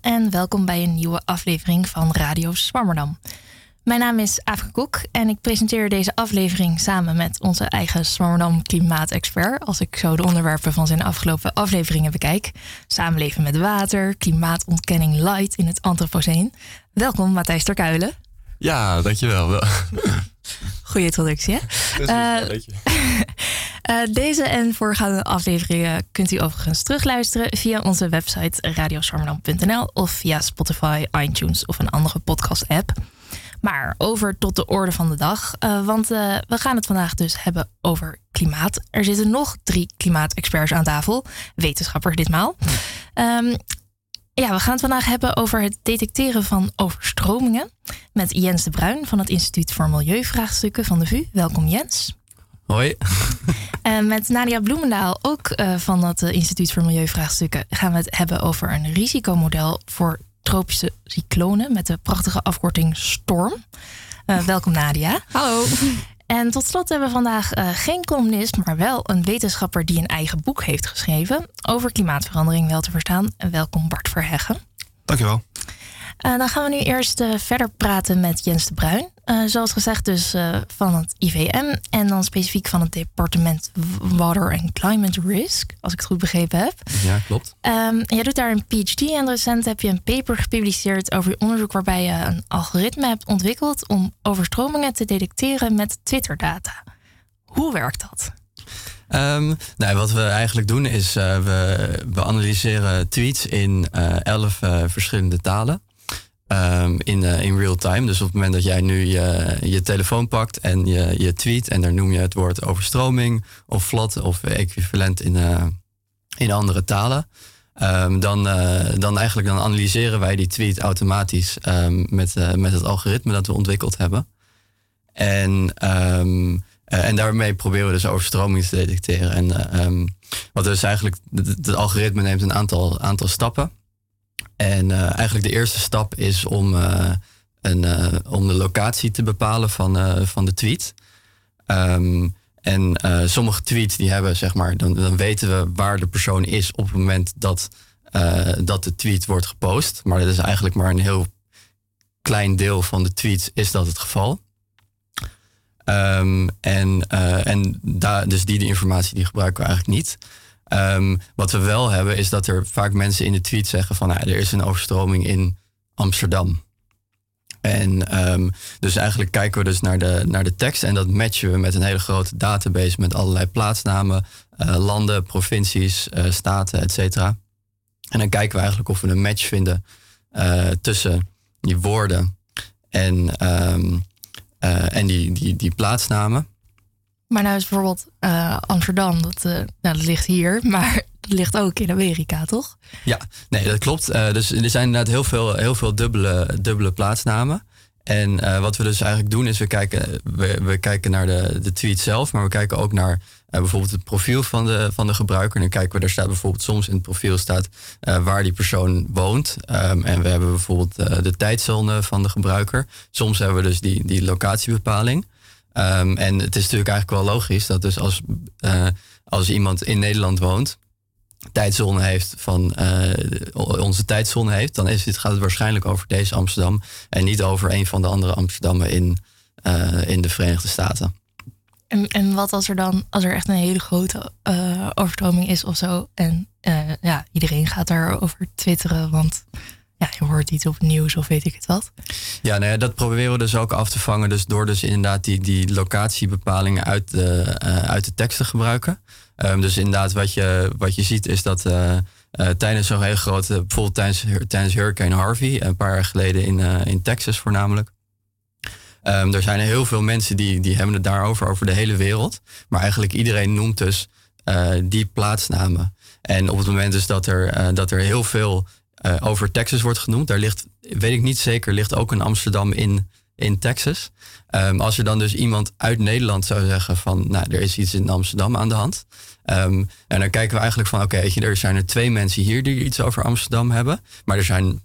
En welkom bij een nieuwe aflevering van Radio Swammerdam. Mijn naam is Afke Koek en ik presenteer deze aflevering samen met onze eigen Swammerdam klimaatexpert. Als ik zo de onderwerpen van zijn afgelopen afleveringen bekijk. Samenleven met water, klimaatontkenning light in het Anthropoceen. Welkom Matthijs Terkuilen. Ja, dankjewel. Goeie introductie, hè? Uh, uh, deze en voorgaande afleveringen kunt u overigens terugluisteren via onze website radioswarmerdam.nl of via Spotify, iTunes of een andere podcast-app. Maar over tot de orde van de dag. Uh, want uh, we gaan het vandaag dus hebben over klimaat. Er zitten nog drie klimaatexperts aan tafel. Wetenschappers ditmaal. Um, ja, we gaan het vandaag hebben over het detecteren van overstromingen. Met Jens de Bruin van het Instituut voor Milieuvraagstukken van de VU. Welkom Jens. Hoi. En met Nadia Bloemendaal, ook uh, van het Instituut voor Milieuvraagstukken, gaan we het hebben over een risicomodel voor tropische cyclonen met de prachtige afkorting STORM. Uh, welkom Nadia. Hallo. En tot slot hebben we vandaag uh, geen columnist, maar wel een wetenschapper die een eigen boek heeft geschreven over klimaatverandering wel te verstaan. Welkom Bart Verheggen. Dankjewel. Uh, dan gaan we nu eerst uh, verder praten met Jens de Bruin. Uh, zoals gezegd dus van het IVM en dan specifiek van het departement Water and Climate Risk, als ik het goed begrepen heb. Ja, klopt. Um, jij doet daar een PhD en recent heb je een paper gepubliceerd over je onderzoek waarbij je een algoritme hebt ontwikkeld om overstromingen te detecteren met Twitter-data. Hoe werkt dat? Um, nou, wat we eigenlijk doen is uh, we, we analyseren tweets in uh, elf uh, verschillende talen. Um, in, in real time. Dus op het moment dat jij nu je, je telefoon pakt en je, je tweet en daar noem je het woord overstroming of flood of equivalent in, in andere talen. Um, dan, dan eigenlijk dan analyseren wij die tweet automatisch met, met het algoritme dat we ontwikkeld hebben. En en daarmee proberen we dus overstromingen te detecteren. En wat dus eigenlijk, het algoritme neemt een aantal, aantal stappen. En uh, eigenlijk de eerste stap is om, een, om de locatie te bepalen van, van de tweet. Um, en sommige tweets die hebben, zeg maar, dan, dan weten we waar de persoon is op het moment dat, dat de tweet wordt gepost. Maar dat is eigenlijk maar een heel klein deel van de tweets is dat het geval. Um, en en daar, dus die, die informatie die gebruiken we eigenlijk niet. Um, wat we wel hebben is dat er vaak mensen in de tweet zeggen van nou, er is een overstroming in Amsterdam. En um, dus eigenlijk kijken we dus naar de, naar de tekst en dat matchen we met een hele grote database met allerlei plaatsnamen, uh, landen, provincies, uh, staten, et cetera. En dan kijken we eigenlijk of we een match vinden tussen die woorden en uh, en die, die, die plaatsnamen. Maar nou is bijvoorbeeld uh, Amsterdam, dat, uh, nou, dat ligt hier, maar dat ligt ook in Amerika, toch? Ja, nee, dat klopt. dus er zijn inderdaad heel veel, heel veel dubbele, dubbele plaatsnamen. En wat we dus eigenlijk doen is we kijken, we, we kijken naar de, de tweet zelf, maar we kijken ook naar bijvoorbeeld het profiel van de, van de gebruiker. En dan kijken we, daar staat bijvoorbeeld soms in het profiel staat waar die persoon woont. Um, en we hebben bijvoorbeeld de tijdzone van de gebruiker. Soms hebben we dus die, die locatiebepaling. Um, en het is natuurlijk eigenlijk wel logisch dat dus als, als iemand in Nederland woont, tijdzone heeft van uh, onze tijdzone heeft, dan is het, gaat het waarschijnlijk over deze Amsterdam en niet over een van de andere Amsterdammen in, uh, in de Verenigde Staten. En, en wat als er dan, als er echt een hele grote overstroming is of zo, en ja, iedereen gaat daarover twitteren, want ja, je hoort iets op nieuws of weet ik het wat. Ja, nou ja, dat proberen we dus ook af te vangen. Dus door dus inderdaad die, die locatiebepalingen uit de, uh, uit de tekst te gebruiken. Um, dus inderdaad, wat je, wat je ziet is dat uh, uh, tijdens zo'n hele grote, bijvoorbeeld tijdens, tijdens Hurricane Harvey, een paar jaar geleden in, in Texas voornamelijk. Um, er zijn heel veel mensen die, die hebben het daarover, over de hele wereld. Maar eigenlijk iedereen noemt dus die plaatsnamen. En op het moment dus dat er, dat er heel veel uh, over Texas wordt genoemd. Daar ligt, weet ik niet zeker, ligt ook een Amsterdam in, in Texas. Um, als er dan dus iemand uit Nederland zou zeggen van, nou, er is iets in Amsterdam aan de hand. Um, en dan kijken we eigenlijk van, oké, er zijn er twee mensen hier die iets over Amsterdam hebben. Maar er zijn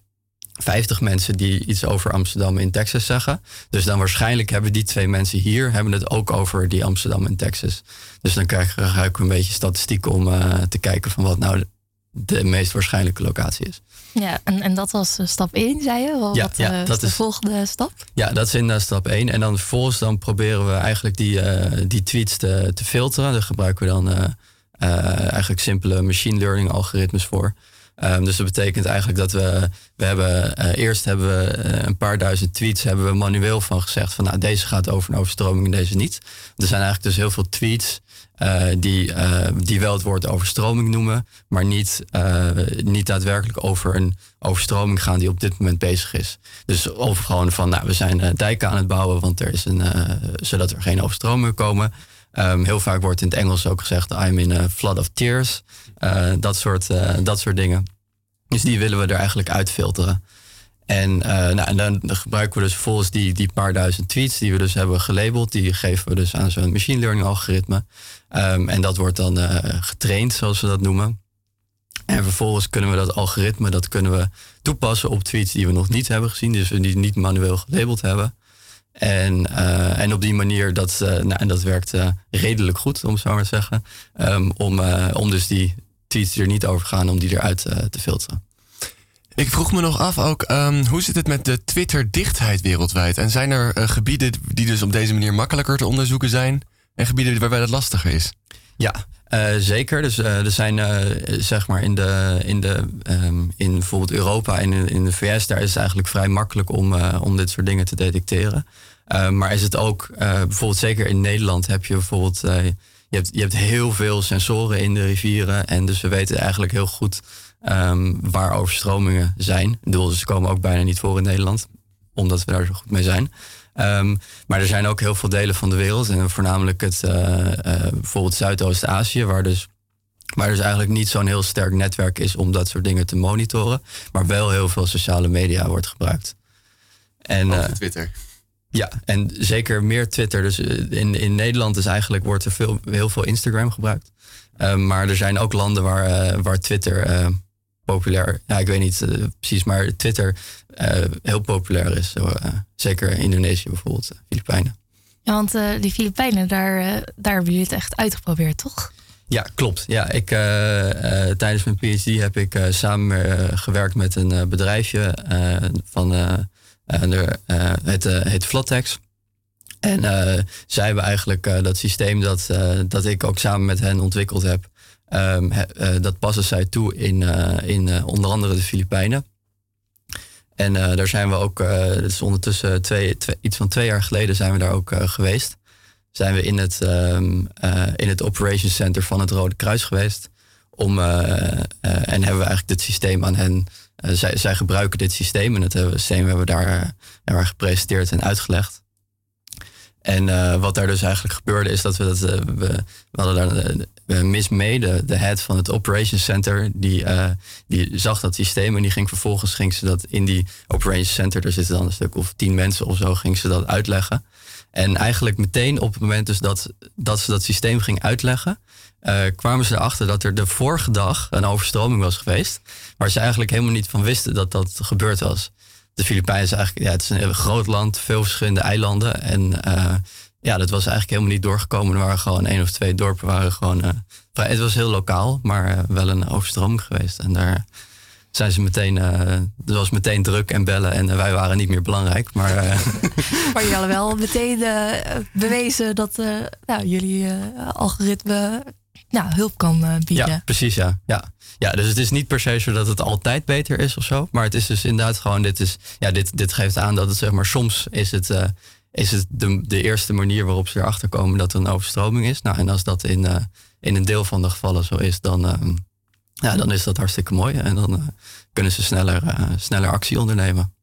50 mensen die iets over Amsterdam in Texas zeggen. Dus dan waarschijnlijk hebben die twee mensen hier hebben het ook over die Amsterdam in Texas. Dus dan krijgen we een beetje statistiek om uh, te kijken van wat nou de meest waarschijnlijke locatie is. Ja, en, en dat was stap 1, zei je? Wat, ja, ja dat is de volgende stap? Ja, dat is inderdaad stap 1. En dan vervolgens dan proberen we eigenlijk die, die tweets te, te filteren. Daar gebruiken we dan eigenlijk simpele machine learning algoritmes voor. Um, dus dat betekent eigenlijk dat we, we hebben, eerst hebben we een paar duizend tweets hebben we manueel van gezegd van nou deze gaat over een overstroming en deze niet. Er zijn eigenlijk dus heel veel tweets uh, die, die wel het woord overstroming noemen, maar niet, niet daadwerkelijk over een overstroming gaan die op dit moment bezig is. Dus over gewoon van nou we zijn dijken aan het bouwen, want er is een, zodat er geen overstromingen komen. Um, heel vaak wordt in het Engels ook gezegd I'm in a flood of tears. Dat, soort, dat soort dingen. Dus die willen we er eigenlijk uitfilteren. En, uh, nou, en dan gebruiken we dus volgens die, die paar duizend tweets die we dus hebben gelabeld. Die geven we dus aan zo'n machine learning algoritme. Um, en dat wordt dan getraind, zoals we dat noemen. En vervolgens kunnen we dat algoritme dat kunnen we toepassen op tweets die we nog niet hebben gezien. Dus die niet manueel gelabeld hebben. En, uh, en op die manier, dat, nou, en dat werkt redelijk goed, om zo maar te zeggen. Um, om, om dus die tweets die er niet over gaan, om die eruit te filteren. Ik vroeg me nog af ook, um, hoe zit het met de Twitter-dichtheid wereldwijd? En zijn er gebieden die dus op deze manier makkelijker te onderzoeken zijn? En gebieden waarbij dat lastiger is? Ja, uh, zeker. Dus uh, er zijn, zeg maar, in, de, in, de, um, in bijvoorbeeld Europa en in, in, de VS, daar is het eigenlijk vrij makkelijk om, om dit soort dingen te detecteren. Maar is het ook, bijvoorbeeld zeker in Nederland heb je bijvoorbeeld, je, hebt, je hebt heel veel sensoren in de rivieren. En dus we weten eigenlijk heel goed um, waar overstromingen zijn. Ik bedoel, ze komen ook bijna niet voor in Nederland, omdat we daar zo goed mee zijn. Um, maar er zijn ook heel veel delen van de wereld, en voornamelijk het, bijvoorbeeld Zuidoost-Azië, waar dus, waar dus eigenlijk niet zo'n heel sterk netwerk is om dat soort dingen te monitoren, maar wel heel veel sociale media wordt gebruikt. En, Twitter. Ja, en zeker meer Twitter. Dus in, in Nederland is eigenlijk, wordt er veel, heel veel Instagram gebruikt. Um, maar er zijn ook landen waar, waar Twitter populair. Ja, ik weet niet precies, maar Twitter heel populair is. Zo, zeker Indonesië bijvoorbeeld, Filipijnen. Ja, want die Filipijnen, daar, daar hebben jullie het echt uitgeprobeerd, toch? Ja, klopt. Ja, ik, tijdens mijn PhD heb ik samen gewerkt met een bedrijfje van de, het heet Flattex. En zij hebben eigenlijk dat systeem dat, dat ik ook samen met hen ontwikkeld heb, uh, dat passen zij toe in, in onder andere de Filipijnen. En daar zijn we ook, is ondertussen twee, iets van twee jaar geleden zijn we daar ook geweest. Zijn we in het, um, in het Operations Center van het Rode Kruis geweest. Om, en hebben we eigenlijk dit systeem aan hen. Zij, zij gebruiken dit systeem en het systeem hebben we daar, gepresenteerd en uitgelegd. En wat daar dus eigenlijk gebeurde is dat we dat. We, hadden daar uh, de, head van het Operations Center, die, die zag dat systeem en die ging vervolgens ging ze dat in die Operations Center, daar zitten dan een stuk of tien mensen of zo, ging ze dat uitleggen. En eigenlijk meteen op het moment dus dat, dat ze dat systeem ging uitleggen, kwamen ze erachter dat er de vorige dag een overstroming was geweest, waar ze eigenlijk helemaal niet van wisten dat dat gebeurd was de Filipijnen is eigenlijk, ja, het is een groot land, veel verschillende eilanden. En uh, ja, dat was eigenlijk helemaal niet doorgekomen. Er waren gewoon één of twee dorpen waren gewoon. Uh, het was heel lokaal, maar wel een overstroming geweest. En daar zijn ze meteen, er was meteen druk en bellen en wij waren niet meer belangrijk. Maar, maar jullie hadden wel meteen bewezen dat nou, jullie algoritme nou, hulp kan bieden. Ja, precies, ja. ja. Ja, dus het is niet per se zo dat het altijd beter is of zo. Maar het is dus inderdaad gewoon, dit, is, ja, dit, dit geeft aan dat het zeg maar soms is het, uh, is het de, de eerste manier waarop ze erachter komen dat er een overstroming is. Nou, en als dat in, uh, in een deel van de gevallen zo is, dan, ja, dan is dat hartstikke mooi. En dan kunnen ze sneller, sneller actie ondernemen.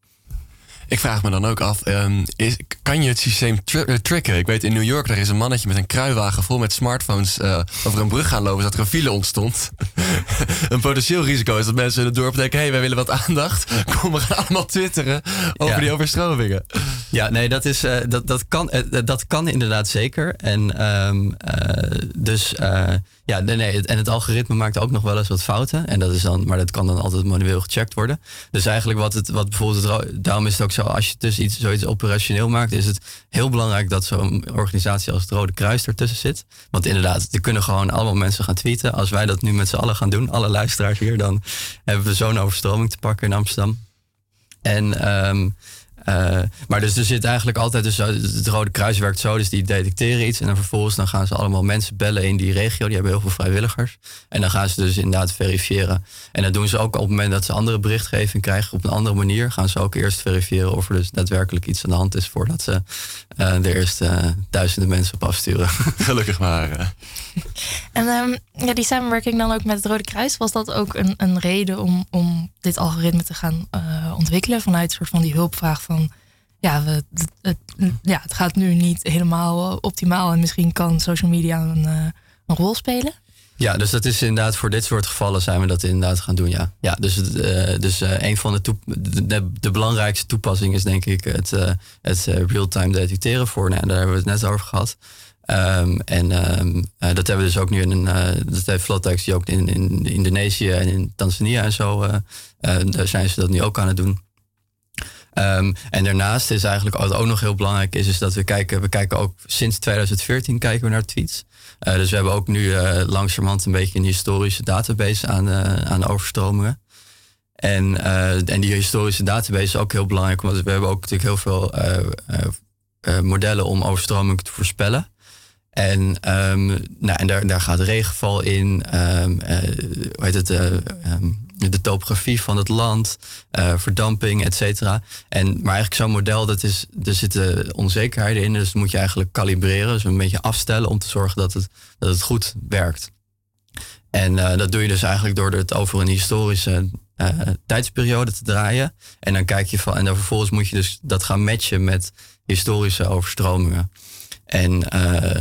Ik vraag me dan ook af, um, is, kan je het systeem tri uh, tricken? Ik weet in New York, daar is een mannetje met een kruiwagen vol met smartphones uh, over een brug gaan lopen, zodat er een file ontstond. een potentieel risico is dat mensen in het dorp denken, hé, hey, wij willen wat aandacht. Kom, we gaan allemaal twitteren over die overstromingen. Ja, nee, dat, is, uh, dat, dat, kan, dat kan inderdaad zeker. En um, dus ja, nee, nee, en het algoritme maakt ook nog wel eens wat fouten. En dat is dan, maar dat kan dan altijd manueel gecheckt worden. Dus eigenlijk wat het, wat bijvoorbeeld, daarom is het ook zo als je dus iets, zoiets operationeel maakt, is het heel belangrijk dat zo'n organisatie als het Rode Kruis ertussen zit. Want inderdaad, er kunnen gewoon allemaal mensen gaan tweeten. Als wij dat nu met z'n allen gaan doen, alle luisteraars hier, dan hebben we zo'n overstroming te pakken in Amsterdam. En um, uh, maar dus er zit eigenlijk altijd, dus het Rode Kruis werkt zo, dus die detecteren iets en dan vervolgens dan gaan ze allemaal mensen bellen in die regio, die hebben heel veel vrijwilligers. En dan gaan ze dus inderdaad verifiëren. En dat doen ze ook op het moment dat ze andere berichtgeving krijgen op een andere manier, gaan ze ook eerst verifiëren of er dus daadwerkelijk iets aan de hand is voordat ze uh, de eerste uh, duizenden mensen op afsturen. Gelukkig maar. En um, ja, die samenwerking dan ook met het Rode Kruis, was dat ook een, een reden om, om dit algoritme te gaan ontwikkelen vanuit een soort van die hulpvraag van ja, het, ja, het gaat nu niet helemaal eh, optimaal en misschien kan social media een, eh, een rol spelen. Ja, dus dat is inderdaad voor dit soort gevallen zijn we dat inderdaad gaan doen. Ja, ja dus, uh, dus een van de, de, de, belangrijkste toepassingen is denk ik het, het real-time detecteren voor. Nou, daar hebben we het net over gehad. Um, en um, dat hebben we dus ook nu in een. dat heeft Flotex die ook in, in Indonesië en in Tanzania en zo. daar zijn ze dat nu ook aan het doen. Um, en daarnaast is eigenlijk wat ook nog heel belangrijk is, is dat we kijken, we kijken ook sinds 2014 kijken we naar tweets. Uh, dus we hebben ook nu uh, langzamerhand een beetje een historische database aan, uh, aan overstromingen. En, en die historische database is ook heel belangrijk, want we hebben ook natuurlijk heel veel modellen om overstromingen te voorspellen. En, um, nou, en daar, daar gaat regenval in, um, hoe heet het, de topografie van het land, uh, verdamping, et cetera. En, maar eigenlijk zo'n model, dat is, er zitten onzekerheden in. Dus dat moet je eigenlijk kalibreren, dus een beetje afstellen om te zorgen dat het, dat het goed werkt. En dat doe je dus eigenlijk door het over een historische tijdsperiode te draaien. En dan kijk je van, en dan vervolgens moet je dus dat gaan matchen met historische overstromingen. En,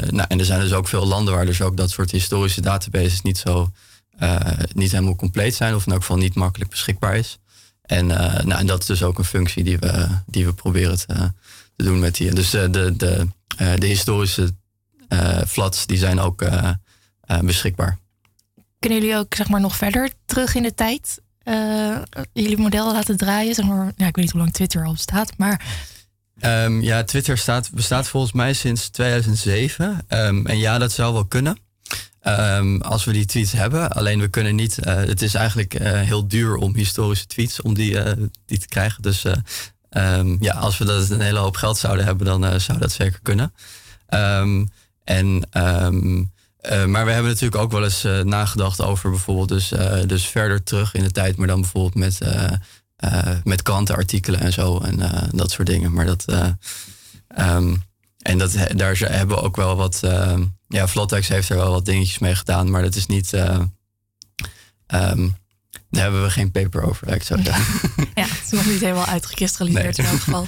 nou, en er zijn dus ook veel landen waar dus ook dat soort historische databases niet zo uh, niet helemaal compleet zijn, of in elk geval niet makkelijk beschikbaar is. En, uh, nou, en dat is dus ook een functie die we, die we proberen te, te doen met die. Dus de, de, de historische flats die zijn ook beschikbaar. Kunnen jullie ook zeg maar, nog verder terug in de tijd jullie model laten draaien? Zeg maar, ja, ik weet niet hoe lang Twitter al bestaat, maar. Um, ja, Twitter staat, bestaat volgens mij sinds 2007. Um, ehm, en ja, dat zou wel kunnen. Um, als we die tweets hebben. Alleen we kunnen niet. Uh, het is eigenlijk uh, heel duur om historische tweets om die, uh, die te krijgen. Dus ja, als we dat een hele hoop geld zouden hebben, dan zou dat zeker kunnen. En, maar we hebben natuurlijk ook wel eens nagedacht over bijvoorbeeld dus, dus verder terug in de tijd, maar dan bijvoorbeeld met, met krantenartikelen en zo en dat soort dingen. Maar dat. en dat, daar hebben we ook wel wat ja, Vlottex heeft er wel wat dingetjes mee gedaan, maar dat is niet. Uh, um, daar hebben we geen paper over, ik zo Ja, het is nog niet helemaal uitgekristalliseerd in elk geval.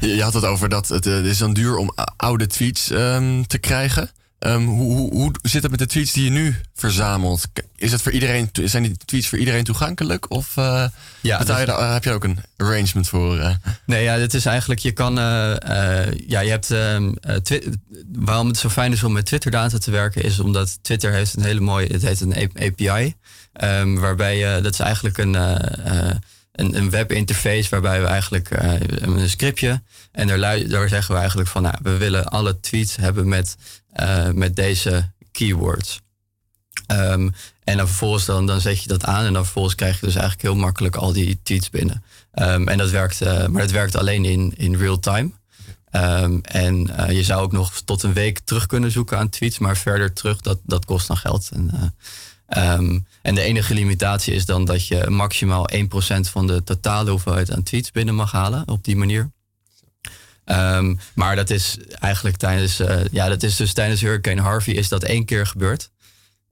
Je had het over dat het, het is dan duur om oude tweets um, te krijgen. Um, hoe, hoe, hoe, zit het met de tweets die je nu verzamelt? Is het voor iedereen, zijn die tweets voor iedereen toegankelijk? Of uh, ja, dus, je daar, heb je ook een arrangement voor? Uh? Nee, ja, dit is eigenlijk, je kan, ja, je hebt, ehm, waarom het zo fijn is om met Twitter data te werken, is omdat Twitter heeft een hele mooie, het heet een API, um, ehm, waarbij je, dat is eigenlijk een, een, een webinterface waarbij we eigenlijk een scriptje, en daar, daar zeggen we eigenlijk van, nou, we willen alle tweets hebben met uh, met deze keywords. Um, en dan vervolgens dan, zet je dat aan en dan vervolgens krijg je dus eigenlijk heel makkelijk al die tweets binnen. Um, en dat werkt, uh, maar dat werkt alleen in, in real time. Um, en uh, je zou ook nog tot een week terug kunnen zoeken aan tweets, maar verder terug, dat, dat kost dan geld. En, en de enige limitatie is dan dat je maximaal 1% van de totale hoeveelheid aan tweets binnen mag halen op die manier. Um, maar dat is eigenlijk tijdens, uh, ja, dat is dus tijdens Hurricane Harvey is dat één keer gebeurd.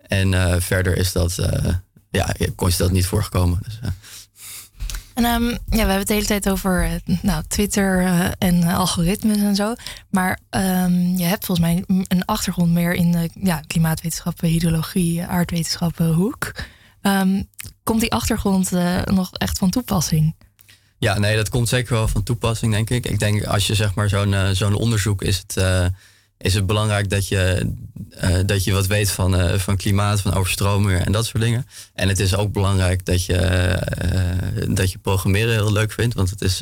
En uh, verder is dat, uh, ja, is dat niet voorgekomen. Dus, en um, ja, we hebben het de hele tijd over nou, Twitter en algoritmes en zo. Maar um, je hebt volgens mij een achtergrond meer in de ja, klimaatwetenschappen, hydrologie, aardwetenschappen hoek. komt die achtergrond nog echt van toepassing? Ja, nee, dat komt zeker wel van toepassing, denk ik. Ik denk als je zeg maar zo'n uh, zo'n onderzoek is het. Uh, is het belangrijk dat je, uh, dat je wat weet van, van klimaat, van overstromingen en dat soort dingen. En het is ook belangrijk dat je, dat je programmeren heel leuk vindt. Want het is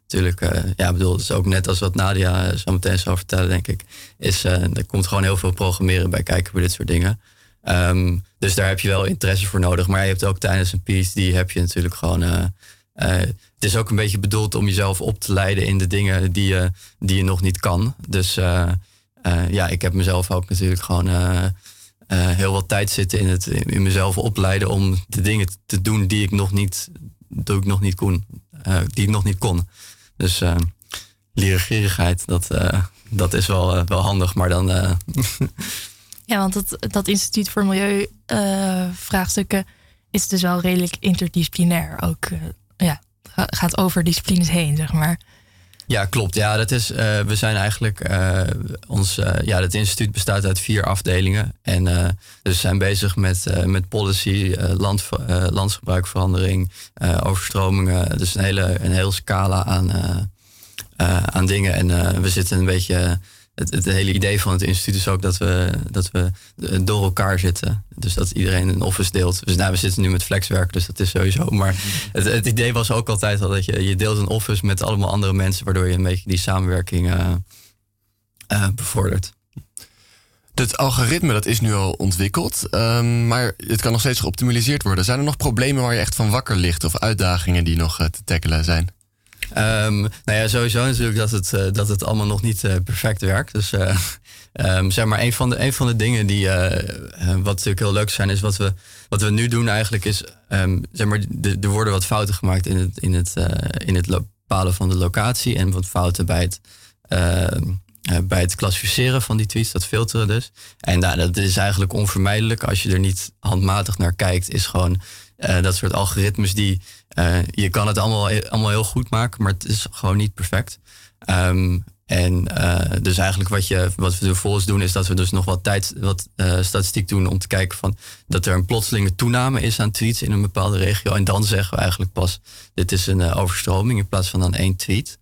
natuurlijk, ja, bedoel, het is ook net als wat Nadia zo meteen zou vertellen, denk ik. Is, er komt gewoon heel veel programmeren bij kijken bij dit soort dingen. Um, dus daar heb je wel interesse voor nodig. Maar je hebt ook tijdens een PhD heb je natuurlijk gewoon. Het is ook een beetje bedoeld om jezelf op te leiden in de dingen die je, die je nog niet kan. Dus uh, ja, ik heb mezelf ook natuurlijk gewoon uh, uh, heel wat tijd zitten in het in mezelf opleiden om de dingen te doen die ik nog niet, die ik nog niet kon. die ik nog niet kon. Dus leergierigheid, dat, dat is wel, wel handig, maar dan. ja, want dat, dat Instituut voor Milieuvraagstukken is dus wel redelijk interdisciplinair. Ook gaat over disciplines heen, zeg maar. Ja, klopt. Ja, dat is, uh, we zijn eigenlijk, uh, ons, uh, ja, het instituut bestaat uit vier afdelingen. En dus we zijn bezig met, met policy, land, landsgebruikverandering, overstromingen. Dus een hele, een hele scala aan, aan dingen. En we zitten een beetje het, hele idee van het instituut is ook dat we, dat we door elkaar zitten. Dus dat iedereen een office deelt. Dus nou, we zitten nu met flexwerk, dus dat is sowieso. Maar het, idee was ook altijd al dat je, je deelt een office met allemaal andere mensen, waardoor je een beetje die samenwerking uh, uh, bevordert. Het algoritme dat is nu al ontwikkeld, um, maar het kan nog steeds geoptimaliseerd worden. Zijn er nog problemen waar je echt van wakker ligt of uitdagingen die nog te tackelen zijn? Um, nou ja, sowieso natuurlijk dat het, uh, dat het allemaal nog niet uh, perfect werkt. Dus uh, um, zeg maar, een van de, een van de dingen die wat natuurlijk heel leuk zijn, is wat we, wat we nu doen eigenlijk is, um, zeg maar, er worden wat fouten gemaakt in het, in het, in het bepalen van de locatie en wat fouten bij het, bij het klassificeren van die tweets, dat filteren dus. En nou, dat is eigenlijk onvermijdelijk als je er niet handmatig naar kijkt, is gewoon dat soort algoritmes die uh, je kan het allemaal, allemaal heel goed maken, maar het is gewoon niet perfect. Um, en uh, dus eigenlijk wat, je, wat we vervolgens doen, is dat we dus nog wat tijd, wat statistiek doen om te kijken van dat er een plotselinge toename is aan tweets in een bepaalde regio. En dan zeggen we eigenlijk pas, dit is een overstroming in plaats van dan één tweet.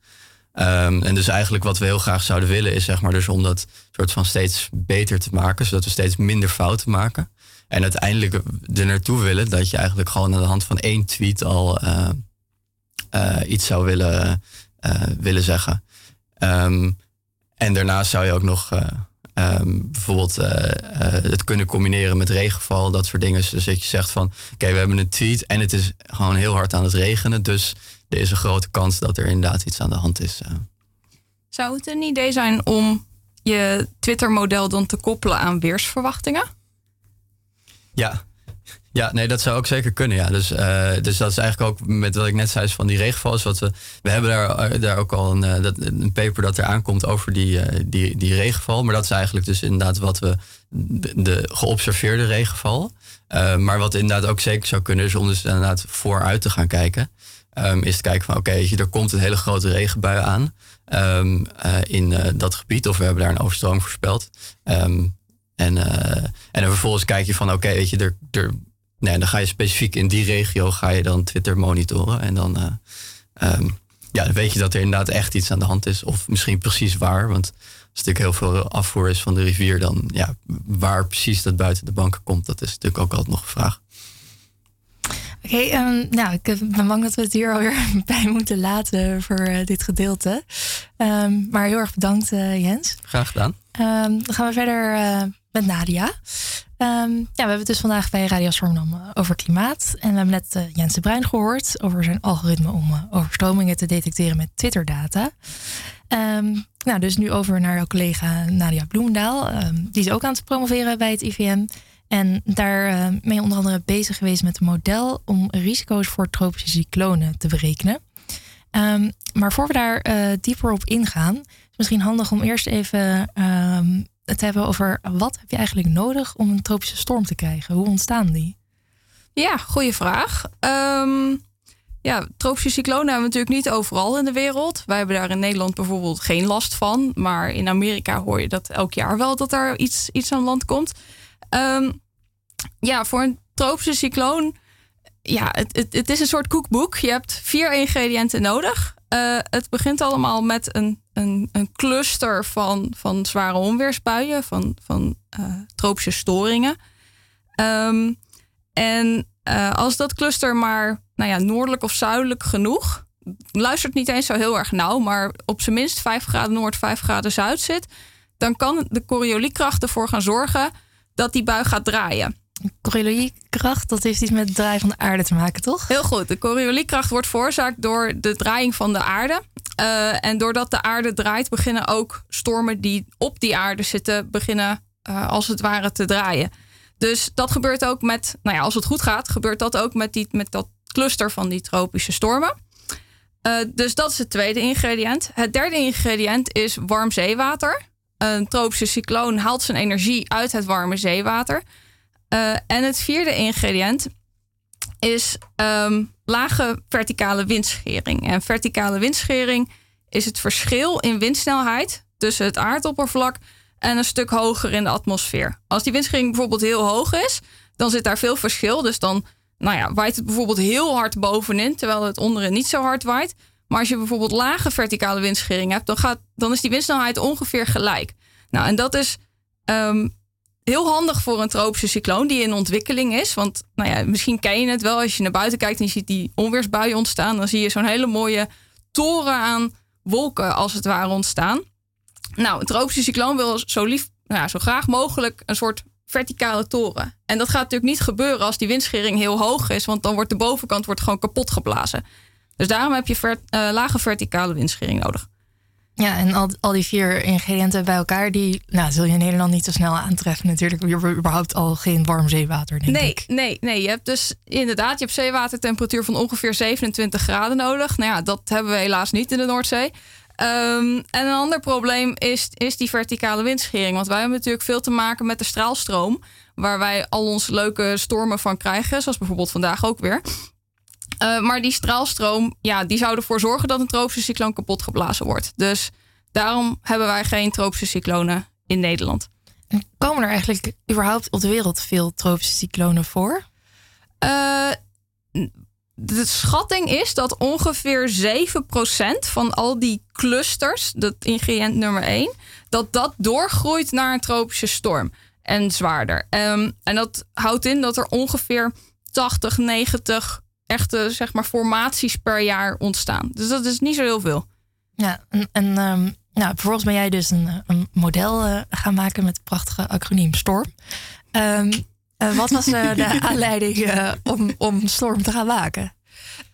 Um, en dus eigenlijk wat we heel graag zouden willen, is zeg maar dus om dat soort van steeds beter te maken, zodat we steeds minder fouten maken. En uiteindelijk er naartoe willen dat je eigenlijk gewoon aan de hand van één tweet al uh, uh, iets zou willen, uh, willen zeggen. Um, en daarnaast zou je ook nog um, bijvoorbeeld het kunnen combineren met regenval, dat soort dingen. Dus dat je zegt van oké, we hebben een tweet en het is gewoon heel hard aan het regenen. Dus er is een grote kans dat er inderdaad iets aan de hand is. Zou het een idee zijn om je Twitter-model dan te koppelen aan weersverwachtingen? Ja. Ja, nee, dat zou ook zeker kunnen. Ja. Dus, uh, dus dat is eigenlijk ook met wat ik net zei van die regenval. Wat we, we hebben daar, eh, daar ook al een, uh, dat, een paper dat er aankomt over die, die, die regenval. Maar dat is eigenlijk dus inderdaad wat we de, de geobserveerde regenval. maar wat inderdaad ook zeker zou kunnen, is om dus inderdaad vooruit te gaan kijken. Um, is te kijken van oké, er komt een hele grote regenbui aan um, in dat gebied. Of we hebben daar een overstroming voorspeld. Um, en, uh, en dan vervolgens kijk je van, oké, weet je, er, er, nee, dan ga je specifiek in die regio ga je dan Twitter monitoren. En dan, uh, um, ja, dan weet je dat er inderdaad echt iets aan de hand is. Of misschien precies waar. Want als natuurlijk heel veel afvoer is van de rivier, dan ja, waar precies dat buiten de banken komt, dat is natuurlijk ook altijd nog een vraag. Oké, okay, um, nou, ik ben bang dat we het hier alweer bij moeten laten voor uh, dit gedeelte. Um, maar heel erg bedankt, uh, Jens. Graag gedaan. Um, dan gaan we verder uh, met Nadia. Um, ja, we hebben het dus vandaag bij Radio Stormdam eh, over klimaat. En we hebben net uh, Jens de Bruin gehoord over zijn algoritme om uh, overstromingen te detecteren met Twitter-data. Um, nou, dus nu over naar jouw collega Nadia Bloemendaal. die is ook aan het promoveren bij het IVM. En daar je onder andere bezig geweest met een model om risico's voor tropische cyclonen te berekenen. maar voor we daar dieper op ingaan, is misschien handig om eerst even het hebben over wat heb je eigenlijk nodig om een tropische storm te krijgen? Hoe ontstaan die? Ja, goede vraag. Um, ja, tropische cyclonen hebben we natuurlijk niet overal in de wereld. Wij hebben daar in Nederland bijvoorbeeld geen last van. Maar in Amerika hoor je dat elk jaar wel dat er iets, iets aan land komt. Um, ja, voor een tropische cycloon. Ja, het, het, het is een soort koekboek. Je hebt vier ingrediënten nodig. Uh, het begint allemaal met een, een, een cluster van, van zware onweersbuien, van, van uh, tropische storingen. Um, en uh, als dat cluster maar nou ja, noordelijk of zuidelijk genoeg, luistert niet eens zo heel erg nauw, maar op zijn minst 5 graden noord, 5 graden zuid zit, dan kan de Corioliskracht ervoor gaan zorgen dat die bui gaat draaien. Corioliskracht, dat heeft iets met het draaien van de aarde te maken, toch? Heel goed. De Corioliskracht wordt veroorzaakt door de draaiing van de aarde. Uh, en doordat de aarde draait, beginnen ook stormen die op die aarde zitten, beginnen uh, als het ware te draaien. Dus dat gebeurt ook met, nou ja, als het goed gaat, gebeurt dat ook met, die, met dat cluster van die tropische stormen. Uh, dus dat is het tweede ingrediënt. Het derde ingrediënt is warm zeewater. Een tropische cycloon haalt zijn energie uit het warme zeewater. Uh, en het vierde ingrediënt is um, lage verticale windschering. En verticale windschering is het verschil in windsnelheid tussen het aardoppervlak en een stuk hoger in de atmosfeer. Als die windschering bijvoorbeeld heel hoog is, dan zit daar veel verschil. Dus dan nou ja, waait het bijvoorbeeld heel hard bovenin, terwijl het onderin niet zo hard waait. Maar als je bijvoorbeeld lage verticale windschering hebt, dan, gaat, dan is die windsnelheid ongeveer gelijk. Nou, en dat is um, heel handig voor een tropische cycloon die in ontwikkeling is. Want nou ja, misschien ken je het wel als je naar buiten kijkt en je ziet die onweersbuien ontstaan. Dan zie je zo'n hele mooie toren aan wolken als het ware ontstaan. Nou, een tropische cycloon wil zo lief, nou ja, zo graag mogelijk een soort verticale toren. En dat gaat natuurlijk niet gebeuren als die windschering heel hoog is, want dan wordt de bovenkant wordt gewoon kapot geblazen. Dus daarom heb je uh, lage verticale windschering nodig. Ja, en al, al die vier ingrediënten bij elkaar, die nou, zul je in Nederland niet zo snel aantreffen. Natuurlijk, je hebt überhaupt al geen warm zeewater, denk nee, ik. Nee, nee, je hebt dus inderdaad, je hebt zeewatertemperatuur van ongeveer 27 graden nodig. Nou ja, dat hebben we helaas niet in de Noordzee. Um, en een ander probleem is, is die verticale windschering. Want wij hebben natuurlijk veel te maken met de straalstroom. Waar wij al onze leuke stormen van krijgen. Zoals bijvoorbeeld vandaag ook weer. Uh, maar die straalstroom, ja, die zou ervoor zorgen dat een tropische cycloon kapot geblazen wordt. Dus daarom hebben wij geen tropische cyclonen in Nederland. Komen er eigenlijk überhaupt op de wereld veel tropische cyclonen voor? Uh, de schatting is dat ongeveer 7% van al die clusters, dat ingrediënt nummer 1, dat dat doorgroeit naar een tropische storm en zwaarder. Um, en dat houdt in dat er ongeveer 80, 90 echte zeg maar, formaties per jaar ontstaan. Dus dat is niet zo heel veel. Ja, en, en um, nou, vervolgens ben jij dus een, een model uh, gaan maken met het prachtige acroniem STORM. Um, uh, wat was uh, de aanleiding om, om storm te gaan maken?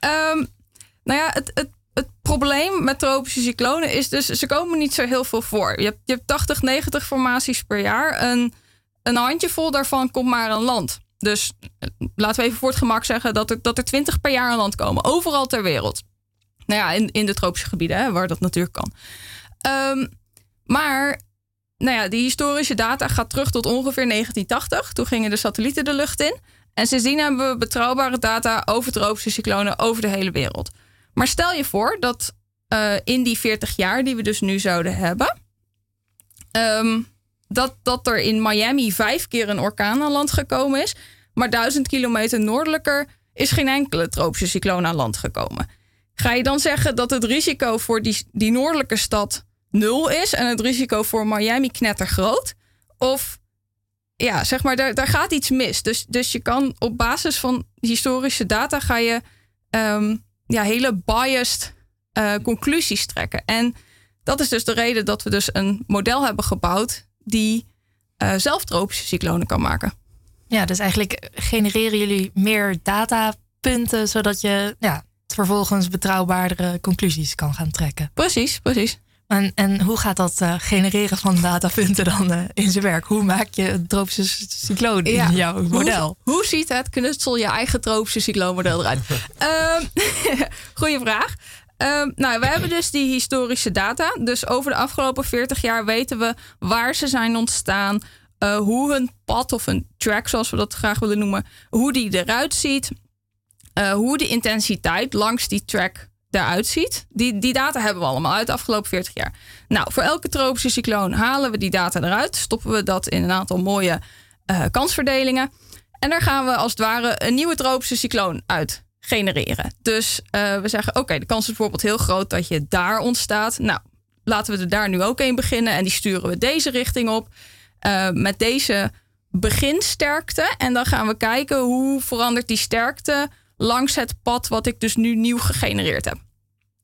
Um, nou ja, het, het, het probleem met tropische cyclonen is dus... ze komen niet zo heel veel voor. Je hebt, je hebt 80, 90 formaties per jaar. Een, een handjevol daarvan komt maar aan land. Dus laten we even voor het gemak zeggen... dat er, dat er 20 per jaar aan land komen. Overal ter wereld. Nou ja, in, in de tropische gebieden, waar dat natuurlijk kan. Um, maar nou ja, die historische data gaat terug tot ongeveer 1980. Toen gingen de satellieten de lucht in. En sindsdien hebben we betrouwbare data over tropische cyclonen over de hele wereld. Maar stel je voor dat uh, in die 40 jaar die we dus nu zouden hebben, um, dat, dat er in Miami vijf keer een orkaan aan land gekomen is, maar duizend kilometer noordelijker is geen enkele tropische cycloon aan land gekomen. Ga je dan zeggen dat het risico voor die, die noordelijke stad nul is en het risico voor Miami knettergroot? Of ja, zeg maar, daar, daar gaat iets mis. Dus, dus je kan op basis van historische data ga je um, ja, hele biased uh, conclusies trekken. En dat is dus de reden dat we dus een model hebben gebouwd die uh, zelf tropische cyclonen kan maken. Ja, dus eigenlijk genereren jullie meer datapunten zodat je ja, vervolgens betrouwbaardere conclusies kan gaan trekken. Precies, precies. En, en hoe gaat dat uh, genereren van datapunten dan uh, in zijn werk? Hoe maak je een tropische cycloon in ja. jouw model? Hoe, hoe, ziet het knutsel je eigen tropische cycloonmodel eruit? um, goeie vraag. Um, nou, we hebben dus die historische data. Dus over de afgelopen 40 jaar weten we waar ze zijn ontstaan. Uh, hoe hun pad of een track, zoals we dat graag willen noemen, hoe die eruit ziet. hoe de intensiteit langs die track eruit ziet. Die, die data hebben we allemaal uit de afgelopen 40 jaar. Nou, voor elke tropische cycloon halen we die data eruit. Stoppen we dat in een aantal mooie uh, kansverdelingen. En daar gaan we als het ware een nieuwe tropische cycloon uit genereren. Dus uh, we zeggen, oké, de kans is bijvoorbeeld heel groot dat je daar ontstaat. Nou, laten we er daar nu ook een beginnen en die sturen we deze richting op. Uh, met deze beginsterkte. En dan gaan we kijken hoe verandert die sterkte langs het pad wat ik dus nu nieuw gegenereerd heb.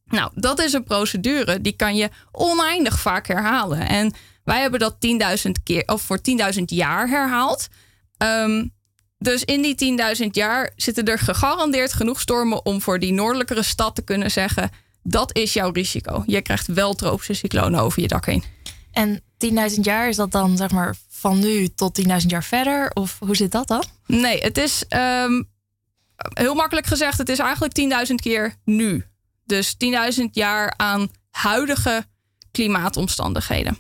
Nou, dat is een procedure die kan je oneindig vaak herhalen. En wij hebben dat 10.000 keer of voor 10.000 jaar herhaald. Um, dus in die 10.000 jaar zitten er gegarandeerd genoeg stormen om voor die noordelijkere stad te kunnen zeggen: dat is jouw risico. Je krijgt wel tropische cyclonen over je dak heen. En 10.000 jaar is dat dan zeg maar van nu tot 10.000 jaar verder? Of hoe zit dat dan? Nee, het is um, heel makkelijk gezegd: het is eigenlijk 10.000 keer nu. Dus 10.000 jaar aan huidige klimaatomstandigheden.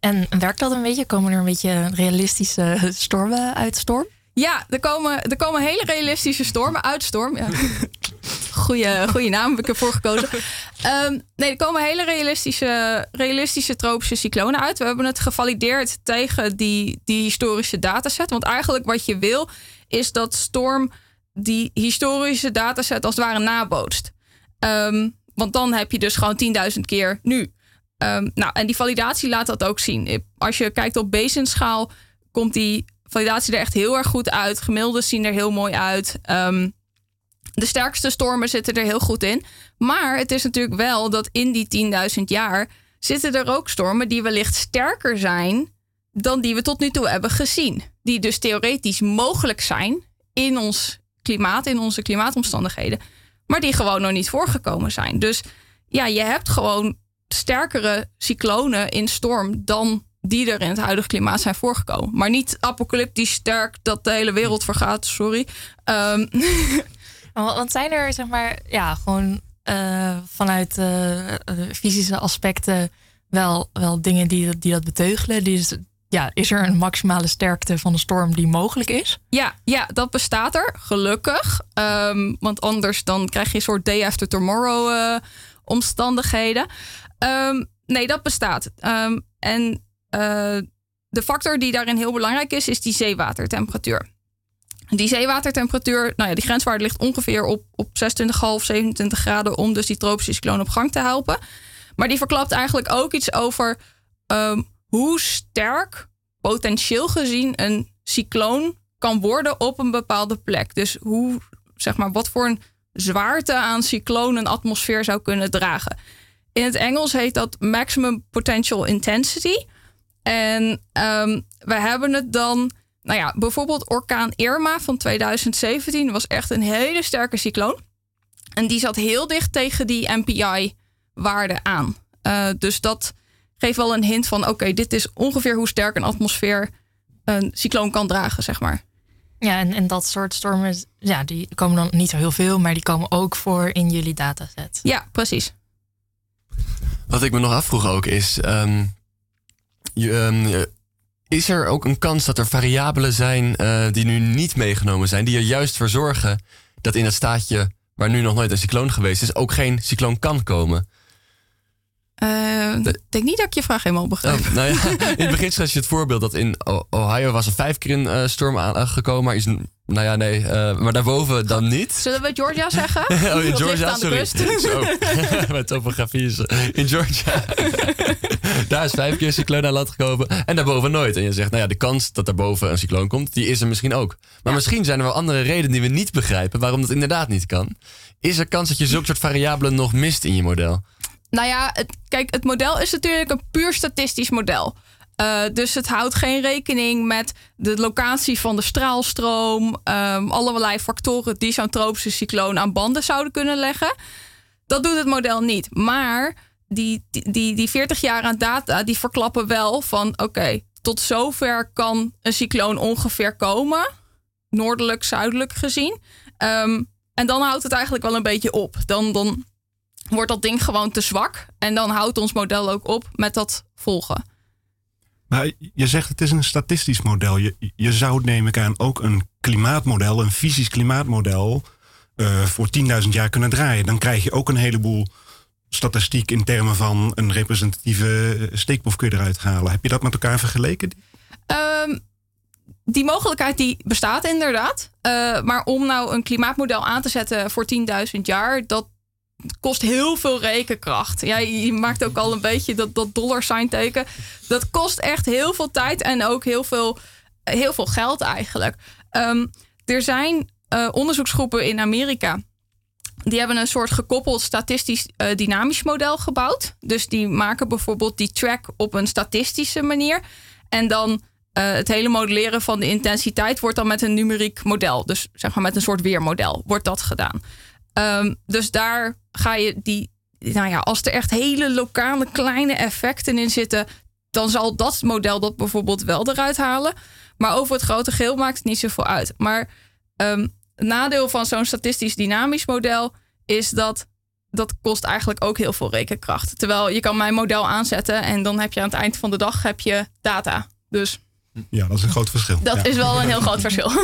En werkt dat een beetje? Komen er een beetje realistische stormen uit storm? Ja, er komen, er komen hele realistische stormen uit storm. Ja. Goeie, goede naam heb ik ervoor gekozen. Um, nee, er komen hele realistische, realistische tropische cyclonen uit. We hebben het gevalideerd tegen die, die historische dataset. Want eigenlijk wat je wil, is dat storm die historische dataset als het ware nabootst. Um, want dan heb je dus gewoon 10.000 keer nu. Um, nou, en die validatie laat dat ook zien. Als je kijkt op basenschaal, komt die validatie er echt heel erg goed uit. Gemiddelden zien er heel mooi uit. Ehm, de sterkste stormen zitten er heel goed in. Maar het is natuurlijk wel dat in die 10.000 jaar zitten er ook stormen die wellicht sterker zijn dan die we tot nu toe hebben gezien. Die dus theoretisch mogelijk zijn in ons klimaat, in onze klimaatomstandigheden, maar die gewoon nog niet voorgekomen zijn. Dus ja, je hebt gewoon sterkere cyclonen in storm dan die er in het huidige klimaat zijn voorgekomen. Maar niet apocalyptisch sterk dat de hele wereld vergaat, sorry. Um. Want zijn er, zeg maar, ja, gewoon uh, vanuit uh, fysische aspecten wel, wel dingen die, die dat beteugelen? Die is, ja, is er een maximale sterkte van de storm die mogelijk is? Ja, ja dat bestaat er, gelukkig. Um, want anders dan krijg je een soort day after tomorrow uh, omstandigheden. Um, nee, dat bestaat. Um, en uh, de factor die daarin heel belangrijk is, is die zeewatertemperatuur. Die zeewatertemperatuur, nou ja, die grenswaarde ligt ongeveer op, op 26,5, 27 graden om dus die tropische cycloon op gang te helpen. Maar die verklapt eigenlijk ook iets over um, hoe sterk potentieel gezien een cycloon kan worden op een bepaalde plek. Dus hoe, zeg maar, wat voor een zwaarte aan cycloon een atmosfeer zou kunnen dragen. In het Engels heet dat maximum potential intensity. En um, we hebben het dan, nou ja, bijvoorbeeld orkaan Irma van 2017 was echt een hele sterke cycloon. En die zat heel dicht tegen die MPI-waarde aan. Uh, dus dat geeft wel een hint van: oké, dit is ongeveer hoe sterk een atmosfeer een cycloon kan dragen, zeg maar. Ja, en, en dat soort stormen, ja, die komen dan niet zo heel veel, maar die komen ook voor in jullie dataset. Ja, precies. Wat ik me nog afvroeg ook is, um, Ehm, is er ook een kans dat er variabelen zijn uh, die nu niet meegenomen zijn, die er juist voor zorgen dat in het staatje waar nu nog nooit een cycloon geweest is, ook geen cycloon kan komen? Uh, ik denk niet dat ik je vraag helemaal begrijp. Oh, nou ja, in het begin schets je het voorbeeld dat in Ohio was er vijf keer een uh, storm aangekomen, maar is nou ja, nee, uh, maar daarboven dan niet. Zullen we Georgia zeggen? oh, in Georgia, sorry. Zo, mijn topografie is in Georgia. daar is vijf keer een cycloon aan land gekomen en daarboven nooit. En je zegt, nou ja, de kans dat daarboven een cycloon komt, die is er misschien ook. Maar misschien zijn er wel andere redenen die we niet begrijpen waarom dat inderdaad niet kan. Is er kans dat je zulke soort variabelen nog mist in je model? Nou ja, het, kijk, het model is natuurlijk een puur statistisch model. Uh, dus het houdt geen rekening met de locatie van de straalstroom, um, allerlei factoren die zo'n tropische cycloon aan banden zouden kunnen leggen. Dat doet het model niet. Maar die, die, die 40 jaar aan data, die verklappen wel van oké, tot zover kan een cycloon ongeveer komen. Noordelijk, zuidelijk gezien. Um, en dan houdt het eigenlijk wel een beetje op. Dan, dan wordt dat ding gewoon te zwak. En dan houdt ons model ook op met dat volgen. Maar je zegt het is een statistisch model. Je, je zou, neem ik aan, ook een klimaatmodel, een fysisch klimaatmodel, uh, voor 10.000 jaar kunnen draaien. Dan krijg je ook een heleboel statistiek in termen van een representatieve steekproef kun je eruit halen. Heb je dat met elkaar vergeleken? Um, die mogelijkheid die bestaat inderdaad. Uh, maar om nou een klimaatmodel aan te zetten voor 10.000 jaar, dat kost heel veel rekenkracht. Ja, je maakt ook al een beetje dat, dat dollar sign teken. Dat kost echt heel veel tijd en ook heel veel, heel veel geld eigenlijk. Um, er zijn uh, onderzoeksgroepen in Amerika. Die hebben een soort gekoppeld statistisch uh, dynamisch model gebouwd. Dus die maken bijvoorbeeld die track op een statistische manier. En dan uh, het hele modelleren van de intensiteit wordt dan met een numeriek model. Dus zeg maar met een soort weermodel wordt dat gedaan. Um, dus daar ga je die, nou ja, als er echt hele lokale kleine effecten in zitten, dan zal dat model dat bijvoorbeeld wel eruit halen. Maar over het grote geheel maakt het niet zoveel uit. Maar um, het nadeel van zo'n statistisch dynamisch model is dat dat kost eigenlijk ook heel veel rekenkracht. Terwijl je kan mijn model aanzetten en dan heb je aan het eind van de dag heb je data. Dus ja, dat is een groot verschil. Dat is wel een heel groot verschil.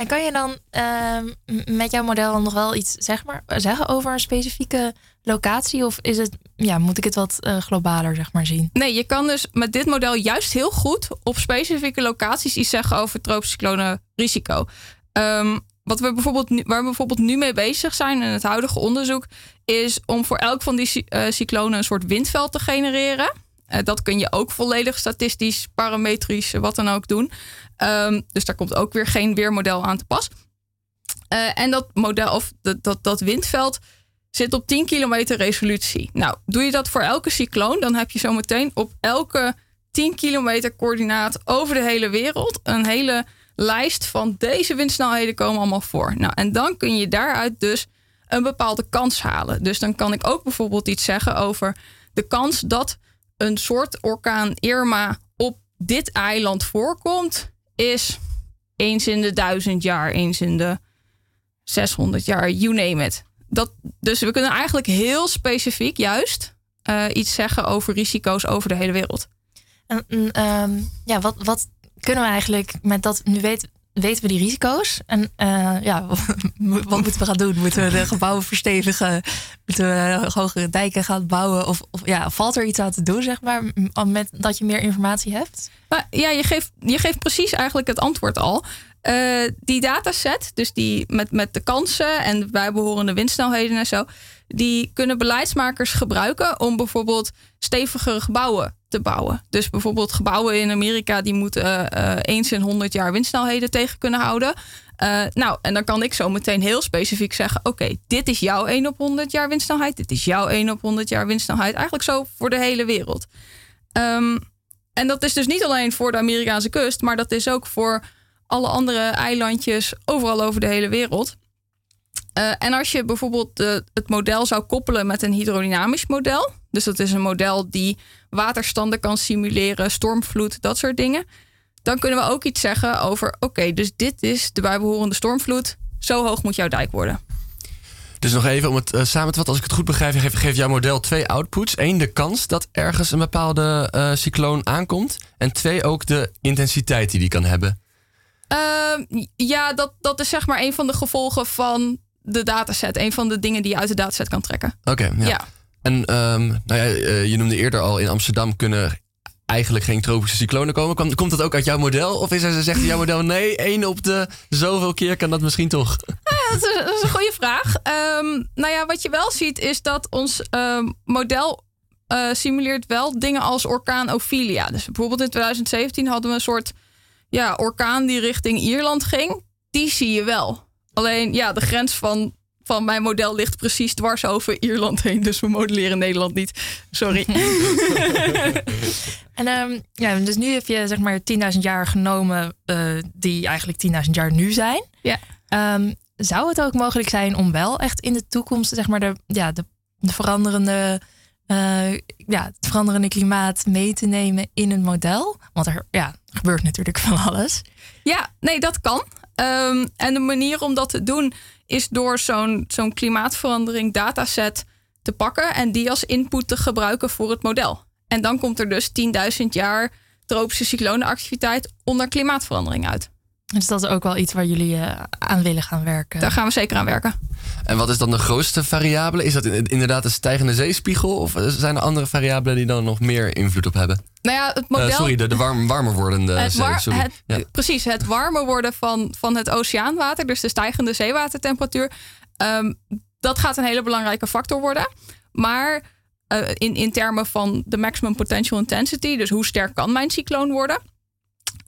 En kan je dan uh, met jouw model nog wel iets zeg maar, zeggen over een specifieke locatie? Of is het, ja, moet ik het wat uh, globaler zeg maar, zien? Nee, je kan dus met dit model juist heel goed op specifieke locaties iets zeggen over tropische cyclonen risico. Um, wat we bijvoorbeeld waar we bijvoorbeeld nu mee bezig zijn in het huidige onderzoek, is om voor elk van die uh, cyclonen een soort windveld te genereren. Uh, dat kun je ook volledig statistisch, parametrisch, wat dan ook doen. Um, dus daar komt ook weer geen weermodel aan te pas. Uh, en dat model, of dat, dat, dat windveld, zit op 10 kilometer resolutie. Nou, doe je dat voor elke cycloon, dan heb je zometeen op elke 10 kilometer coördinaat over de hele wereld een hele lijst van deze windsnelheden komen allemaal voor. Nou, en dan kun je daaruit dus een bepaalde kans halen. Dus dan kan ik ook bijvoorbeeld iets zeggen over de kans dat een soort orkaan Irma op dit eiland voorkomt, is eens in de duizend jaar, eens in de 600 jaar, you name it. Dat, dus we kunnen eigenlijk heel specifiek juist uh, iets zeggen over risico's over de hele wereld. En, um, ja, wat, wat kunnen we eigenlijk met dat, nu weten, weten we die risico's. En uh, ja, wat moeten we gaan doen? Moeten we de gebouwen verstevigen? Moeten we hogere dijken gaan bouwen? Of, of ja, valt er iets aan te doen, zeg maar, met dat je meer informatie hebt? Maar ja, je geeft, je geeft precies eigenlijk het antwoord al. Uh, die dataset, dus die met, met de kansen en bijbehorende windsnelheden en zo, die kunnen beleidsmakers gebruiken om bijvoorbeeld stevigere gebouwen te bouwen. Dus bijvoorbeeld gebouwen in Amerika die moeten uh, eens in 100 jaar windsnelheden tegen kunnen houden. Uh, nou, en dan kan ik zo meteen heel specifiek zeggen: Oké, dit is jouw 1 op 100 jaar windsnelheid. Dit is jouw 1 op 100 jaar windsnelheid. Eigenlijk zo voor de hele wereld. Um, en dat is dus niet alleen voor de Amerikaanse kust, maar dat is ook voor alle andere eilandjes overal over de hele wereld. Uh, en als je bijvoorbeeld het model zou koppelen met een hydrodynamisch model, dus dat is een model die waterstanden kan simuleren, stormvloed, dat soort dingen, dan kunnen we ook iets zeggen over: oké, dus dit is de bijbehorende stormvloed, zo hoog moet jouw dijk worden. Dus nog even om het uh, samen te vatten, als ik het goed begrijp, geeft, geeft jouw model twee outputs. Eén, de kans dat ergens een bepaalde uh, cycloon aankomt. En twee, ook de intensiteit die die kan hebben. Uh, ja, dat, dat is zeg maar een van de gevolgen van de dataset. Een van de dingen die je uit de dataset kan trekken. Oké, ja. ja. En um, nou ja, uh, je noemde eerder al, in Amsterdam kunnen eigenlijk geen tropische cyclonen komen. Komt, dat ook uit jouw model? Of is er, zegt jouw model nee, één op de zoveel keer kan dat misschien toch? Ja, dat, is, dat, is, een goede vraag. Um, nou ja, wat je wel ziet is dat ons um, model uh, simuleert wel dingen als orkaan Ophelia. Dus bijvoorbeeld in 2017 hadden we een soort ja, orkaan die richting Ierland ging. Die zie je wel. Alleen ja, de grens van, van mijn model ligt precies dwars over Ierland heen. Dus we modelleren Nederland niet. Sorry. en um, ja, dus nu heb je zeg maar 10.000 jaar genomen uh, die eigenlijk 10.000 jaar nu zijn. Ja. Um, zou het ook mogelijk zijn om wel echt in de toekomst zeg maar de, ja, de, de veranderende uh, ja, het veranderende klimaat mee te nemen in een model? Want er ja, gebeurt natuurlijk van alles. Ja, nee, dat kan. Um, en de manier om dat te doen is door zo'n zo'n klimaatverandering dataset te pakken en die als input te gebruiken voor het model. En dan komt er dus 10.000 jaar tropische cyclonenactiviteit onder klimaatverandering uit. Dus dat is ook wel iets waar jullie uh, aan willen gaan werken. Daar gaan we zeker aan werken. En wat is dan de grootste variabele? Is dat inderdaad de stijgende zeespiegel? Of zijn er andere variabelen die dan nog meer invloed op hebben? Nou ja, het model... sorry, de, de warm, warmer wordende het zee. Sorry. Het, Precies, het warmer worden van, van het oceaanwater, dus de stijgende zeewatertemperatuur. Um, dat gaat een hele belangrijke factor worden. Maar uh, in, in termen van de maximum potential intensity, dus hoe sterk kan mijn cycloon worden?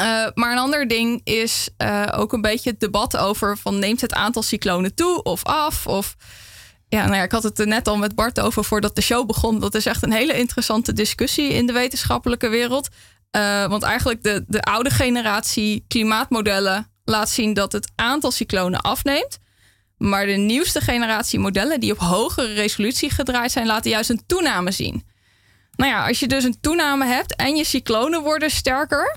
Uh, maar een ander ding is uh, ook een beetje het debat over van neemt het aantal cyclonen toe of af? Of ja, nou ja, ik had het er net al met Bart over voordat de show begon. Dat is echt een hele interessante discussie in de wetenschappelijke wereld. Uh, want eigenlijk de, de oude generatie klimaatmodellen laat zien dat het aantal cyclonen afneemt. Maar de nieuwste generatie modellen die op hogere resolutie gedraaid zijn, laten juist een toename zien. Nou ja, als je dus een toename hebt en je cyclonen worden sterker,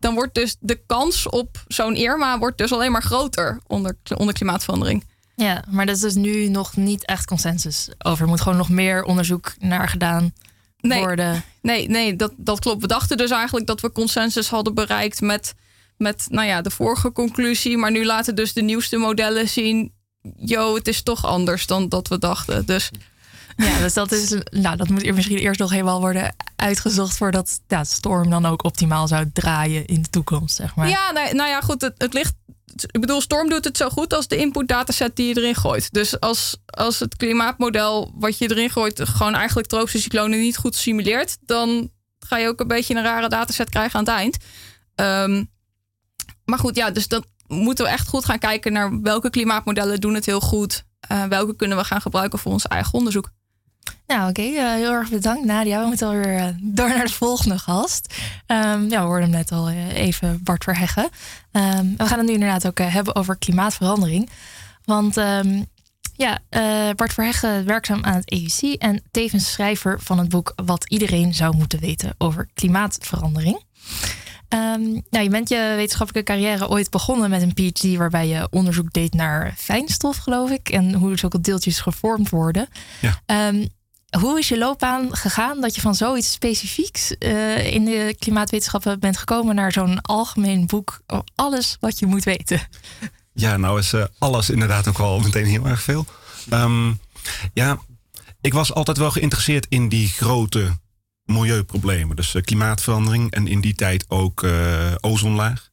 dan wordt dus de kans op zo'n Irma wordt dus alleen maar groter onder, onder klimaatverandering. Ja, maar dat is dus nu nog niet echt consensus over. Er moet gewoon nog meer onderzoek naar gedaan nee, worden. Nee, nee dat, dat klopt. We dachten dus eigenlijk dat we consensus hadden bereikt met, met nou ja, de vorige conclusie. Maar nu laten dus de nieuwste modellen zien. Yo, het is toch anders dan dat we dachten. Dus ja, dus dat is. Nou, dat moet misschien eerst nog helemaal worden uitgezocht voordat ja, Storm dan ook optimaal zou draaien in de toekomst, zeg maar. Ja, nou, nou ja, goed. Het, ligt. Ik bedoel, Storm doet het zo goed als de input dataset die je erin gooit. Dus als, als het klimaatmodel wat je erin gooit, gewoon eigenlijk tropische cyclonen niet goed simuleert, dan ga je ook een beetje een rare dataset krijgen aan het eind. Um, maar goed, ja, dus dat moeten we echt goed gaan kijken naar welke klimaatmodellen doen het heel goed. Uh, welke kunnen we gaan gebruiken voor ons eigen onderzoek. Nou, oké. Okay. Uh, heel erg bedankt, Nadia. We moeten alweer uh, door naar de volgende gast. Um, ja, we hoorden hem net al uh, even Bart Verheggen. Um, we gaan het nu inderdaad ook hebben over klimaatverandering. Want um, ja, Bart Verheggen werkzaam aan het EUC en tevens schrijver van het boek Wat iedereen zou moeten weten over klimaatverandering. Um, nou, je bent je wetenschappelijke carrière ooit begonnen met een PhD waarbij je onderzoek deed naar fijnstof, geloof ik, en hoe zulke deeltjes gevormd worden. Ja. Um, hoe is je loopbaan gegaan dat je van zoiets specifieks uh, in de klimaatwetenschappen bent gekomen naar zo'n algemeen boek, alles wat je moet weten? Ja, nou is uh, alles inderdaad ook wel meteen heel erg veel. Um, ja, ik was altijd wel geïnteresseerd in die grote milieuproblemen. Dus uh, klimaatverandering en in die tijd ook ozonlaag.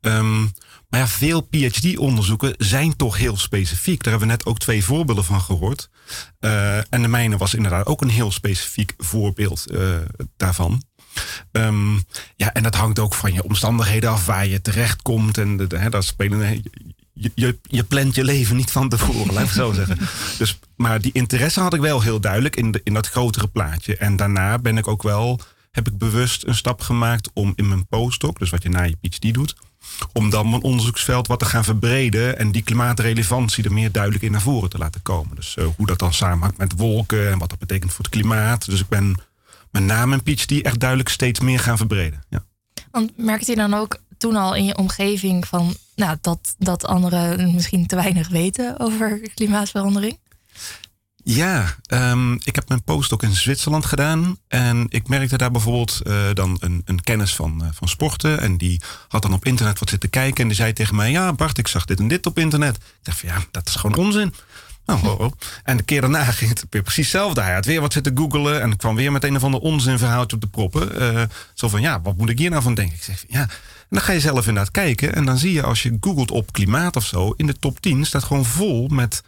Um, maar ja, veel PhD-onderzoeken zijn toch heel specifiek. Daar hebben we net ook twee voorbeelden van gehoord. Uh, en de mijne was inderdaad ook een heel specifiek voorbeeld uh, daarvan. Um, ja, en dat hangt ook van je omstandigheden af, waar je terechtkomt. En dat spelen. Je, je, je plant je leven niet van tevoren, laat ik zo zeggen. Dus, maar die interesse had ik wel heel duidelijk in, in dat grotere plaatje. En daarna ben ik ook wel, heb ik bewust een stap gemaakt om in mijn postdoc, dus wat je na je PhD doet, om dan mijn onderzoeksveld wat te gaan verbreden en die klimaatrelevantie er meer duidelijk in naar voren te laten komen. Dus uh, hoe dat dan samenhangt met wolken en wat dat betekent voor het klimaat. Dus ik ben met name een die echt duidelijk steeds meer gaan verbreden. Ja. Want merkte je dan ook toen al in je omgeving van nou, dat, dat anderen misschien te weinig weten over klimaatverandering? Ja, um, ik heb mijn postdoc in Zwitserland gedaan. En ik merkte daar bijvoorbeeld uh, dan een, een, kennis van, uh, van sporten. En die had dan op internet wat zitten kijken. En die zei tegen mij: Ja, Bart, ik zag dit en dit op internet. Ik dacht van ja, dat is gewoon onzin. Oh. En de keer daarna ging het weer precies hetzelfde. Hij had weer wat zitten googelen en kwam weer met een of ander onzinverhaaltje op de proppen. Uh, zo van, ja, wat moet ik hier nou van denken? Ik zeg, ja, en dan ga je zelf inderdaad kijken. En dan zie je als je googelt op klimaat of zo, in de top 10 staat gewoon vol met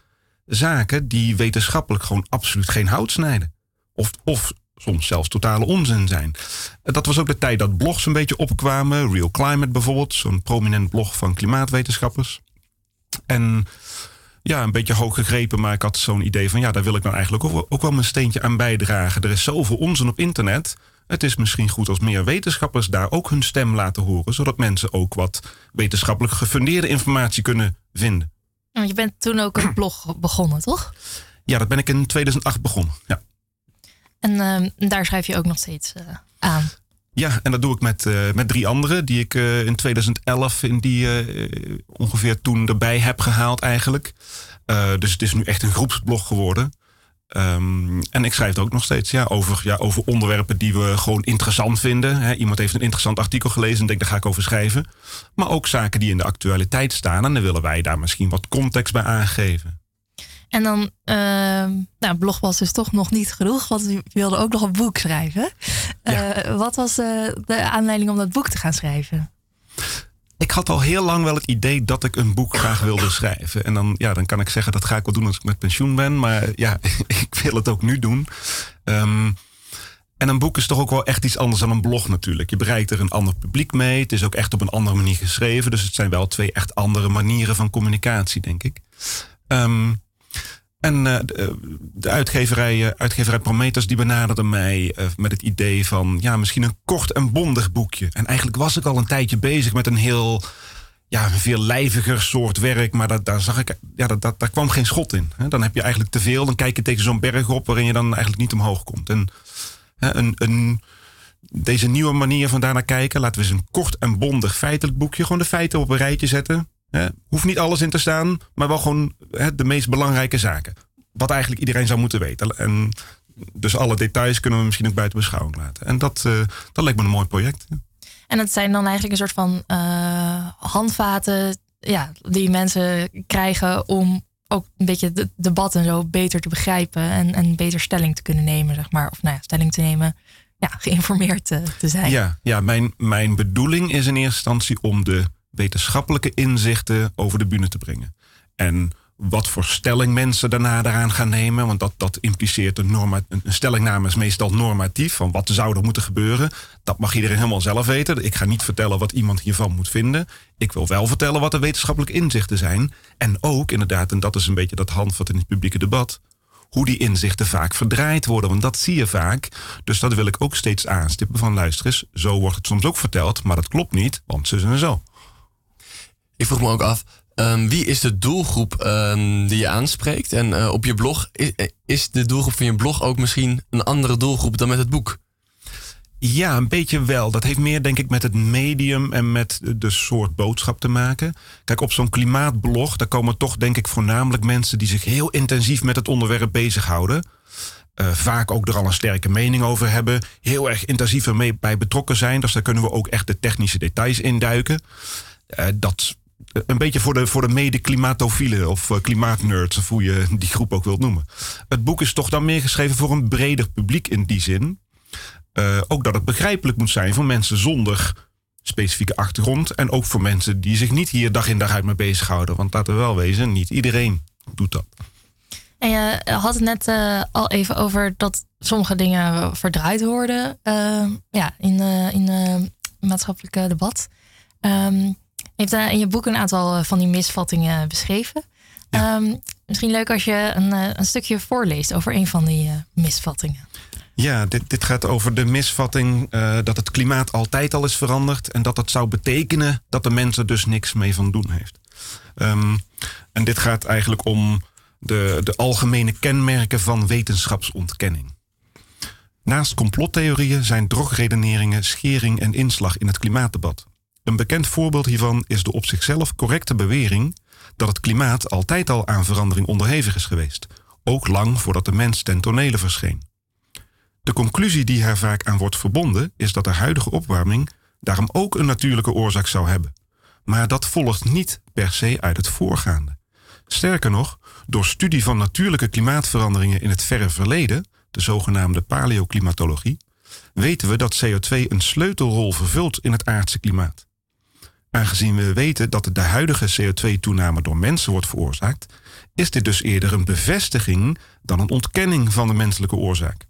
zaken die wetenschappelijk gewoon absoluut geen hout snijden. Of, of soms zelfs totale onzin zijn. Dat was ook de tijd dat blogs een beetje opkwamen. Real Climate bijvoorbeeld, zo'n prominent blog van klimaatwetenschappers. En ja, een beetje hoog gegrepen, maar ik had zo'n idee van ja, daar wil ik nou eigenlijk ook, ook wel mijn steentje aan bijdragen. Er is zoveel onzin op internet. Het is misschien goed als meer wetenschappers daar ook hun stem laten horen, zodat mensen ook wat wetenschappelijk gefundeerde informatie kunnen vinden. Want je bent toen ook een blog begonnen, toch? Ja, dat ben ik in 2008 begonnen. Ja. En uh, daar schrijf je ook nog steeds uh, aan. Ja, en dat doe ik met, uh, met drie anderen die ik uh, in 2011 in die ongeveer toen erbij heb gehaald eigenlijk. dus het is nu echt een groepsblog geworden. Um, en ik schrijf er ook nog steeds ja, over, ja, over onderwerpen die we gewoon interessant vinden. iemand heeft een interessant artikel gelezen en denkt, daar ga ik over schrijven. Maar ook zaken die in de actualiteit staan. En dan willen wij daar misschien wat context bij aangeven. En dan, uh, nou, blog was dus toch nog niet genoeg, want u wilde ook nog een boek schrijven. Uh, wat was uh, de aanleiding om dat boek te gaan schrijven? Ik had al heel lang wel het idee dat ik een boek graag wilde schrijven. En dan, ja, dan kan ik zeggen dat ga ik wel doen als ik met pensioen ben. Maar ja, ik wil het ook nu doen. Um, en een boek is toch ook wel echt iets anders dan een blog natuurlijk. Je bereikt er een ander publiek mee. Het is ook echt op een andere manier geschreven. Dus het zijn wel twee echt andere manieren van communicatie, denk ik. Um, en uh, de, de, uitgeverij, uh, uitgeverij Prometheus die benaderde mij met het idee van ja, misschien een kort en bondig boekje. En eigenlijk was ik al een tijdje bezig met een heel ja, veel lijviger soort werk. Maar dat, daar zag ik, ja, dat, dat, daar kwam geen schot in. Dan heb je eigenlijk te veel. Dan kijk je tegen zo'n berg op waarin je dan eigenlijk niet omhoog komt. En een, een, deze nieuwe manier van daarnaar kijken. Laten we eens een kort en bondig feitelijk boekje. Gewoon de feiten op een rijtje zetten. He, hoeft niet alles in te staan, maar wel gewoon de meest belangrijke zaken. Wat eigenlijk iedereen zou moeten weten. En dus alle details kunnen we misschien ook buiten beschouwing laten. En dat, uh, dat lijkt me een mooi project. En het zijn dan eigenlijk een soort van uh, handvaten ja, die mensen krijgen om ook een beetje het debat en zo beter te begrijpen en, en beter stelling te kunnen nemen, zeg maar. Of nou ja, stelling te nemen, ja, geïnformeerd te, te zijn. Ja, ja mijn, mijn bedoeling is in eerste instantie om de wetenschappelijke inzichten over de bühne te brengen. En wat voor stelling mensen daarna eraan gaan nemen. Want dat, dat impliceert een, norma, een stellingname is meestal normatief. Van wat zou er moeten gebeuren. Dat mag iedereen helemaal zelf weten. Ik ga niet vertellen wat iemand hiervan moet vinden. Ik wil wel vertellen wat de wetenschappelijke inzichten zijn. En ook inderdaad, en dat is een beetje dat handvat in het publieke debat. Hoe die inzichten vaak verdraaid worden. Want dat zie je vaak. Dus dat wil ik ook steeds aanstippen van luister eens. Zo wordt het soms ook verteld. Maar dat klopt niet. Want ze zijn zo. Ik vroeg me ook af, Um, wie is de doelgroep um, die je aanspreekt? En uh, op je blog, is, is, de doelgroep van je blog ook misschien een andere doelgroep dan met het boek? Ja, een beetje wel. Dat heeft meer, denk ik, met het medium en met de soort boodschap te maken. Kijk, op zo'n klimaatblog, daar komen toch, denk ik, voornamelijk mensen die zich heel intensief met het onderwerp bezighouden. Uh, vaak ook er al een sterke mening over hebben. Heel erg intensief ermee bij betrokken zijn. Dus daar kunnen we ook echt de technische details induiken. Uh, dat een beetje voor de, voor de mede-klimatofielen of uh, klimaatnerds, of hoe je die groep ook wilt noemen. Het boek is toch dan meer geschreven voor een breder publiek in die zin. Uh, ook dat het begrijpelijk moet zijn voor mensen zonder specifieke achtergrond. En ook voor mensen die zich niet hier dag in dag uit mee bezighouden. Want laten we wel wezen, niet iedereen doet dat. En je had het net uh, al even over dat sommige dingen verdraaid worden ja, in, in maatschappelijke debat. Um, heeft uh, in je boek een aantal eh, van die misvattingen beschreven. Ja. Um, misschien leuk als je een, een, stukje voorleest over een van die uh, misvattingen. Ja, dit, dit, gaat over de misvatting uh, dat het klimaat altijd al is veranderd. En dat dat zou betekenen dat de mens er dus niks mee van doen heeft. Um, en dit gaat eigenlijk om de, de algemene kenmerken van wetenschapsontkenning. Naast complottheorieën zijn drogredeneringen schering en inslag in het klimaatdebat. Een bekend voorbeeld hiervan is de op zichzelf correcte bewering dat het klimaat altijd al aan verandering onderhevig is geweest, ook lang voordat de mens ten tonele verscheen. De conclusie die er vaak aan wordt verbonden is dat de huidige opwarming daarom ook een natuurlijke oorzaak zou hebben. Maar dat volgt niet per se uit het voorgaande. Sterker nog, door studie van natuurlijke klimaatveranderingen in het verre verleden, de zogenaamde paleoclimatologie, weten we dat CO2 een sleutelrol vervult in het aardse klimaat. Aangezien we weten dat de huidige CO2-toename door mensen wordt veroorzaakt, is dit dus eerder een bevestiging dan een ontkenning van de menselijke oorzaak.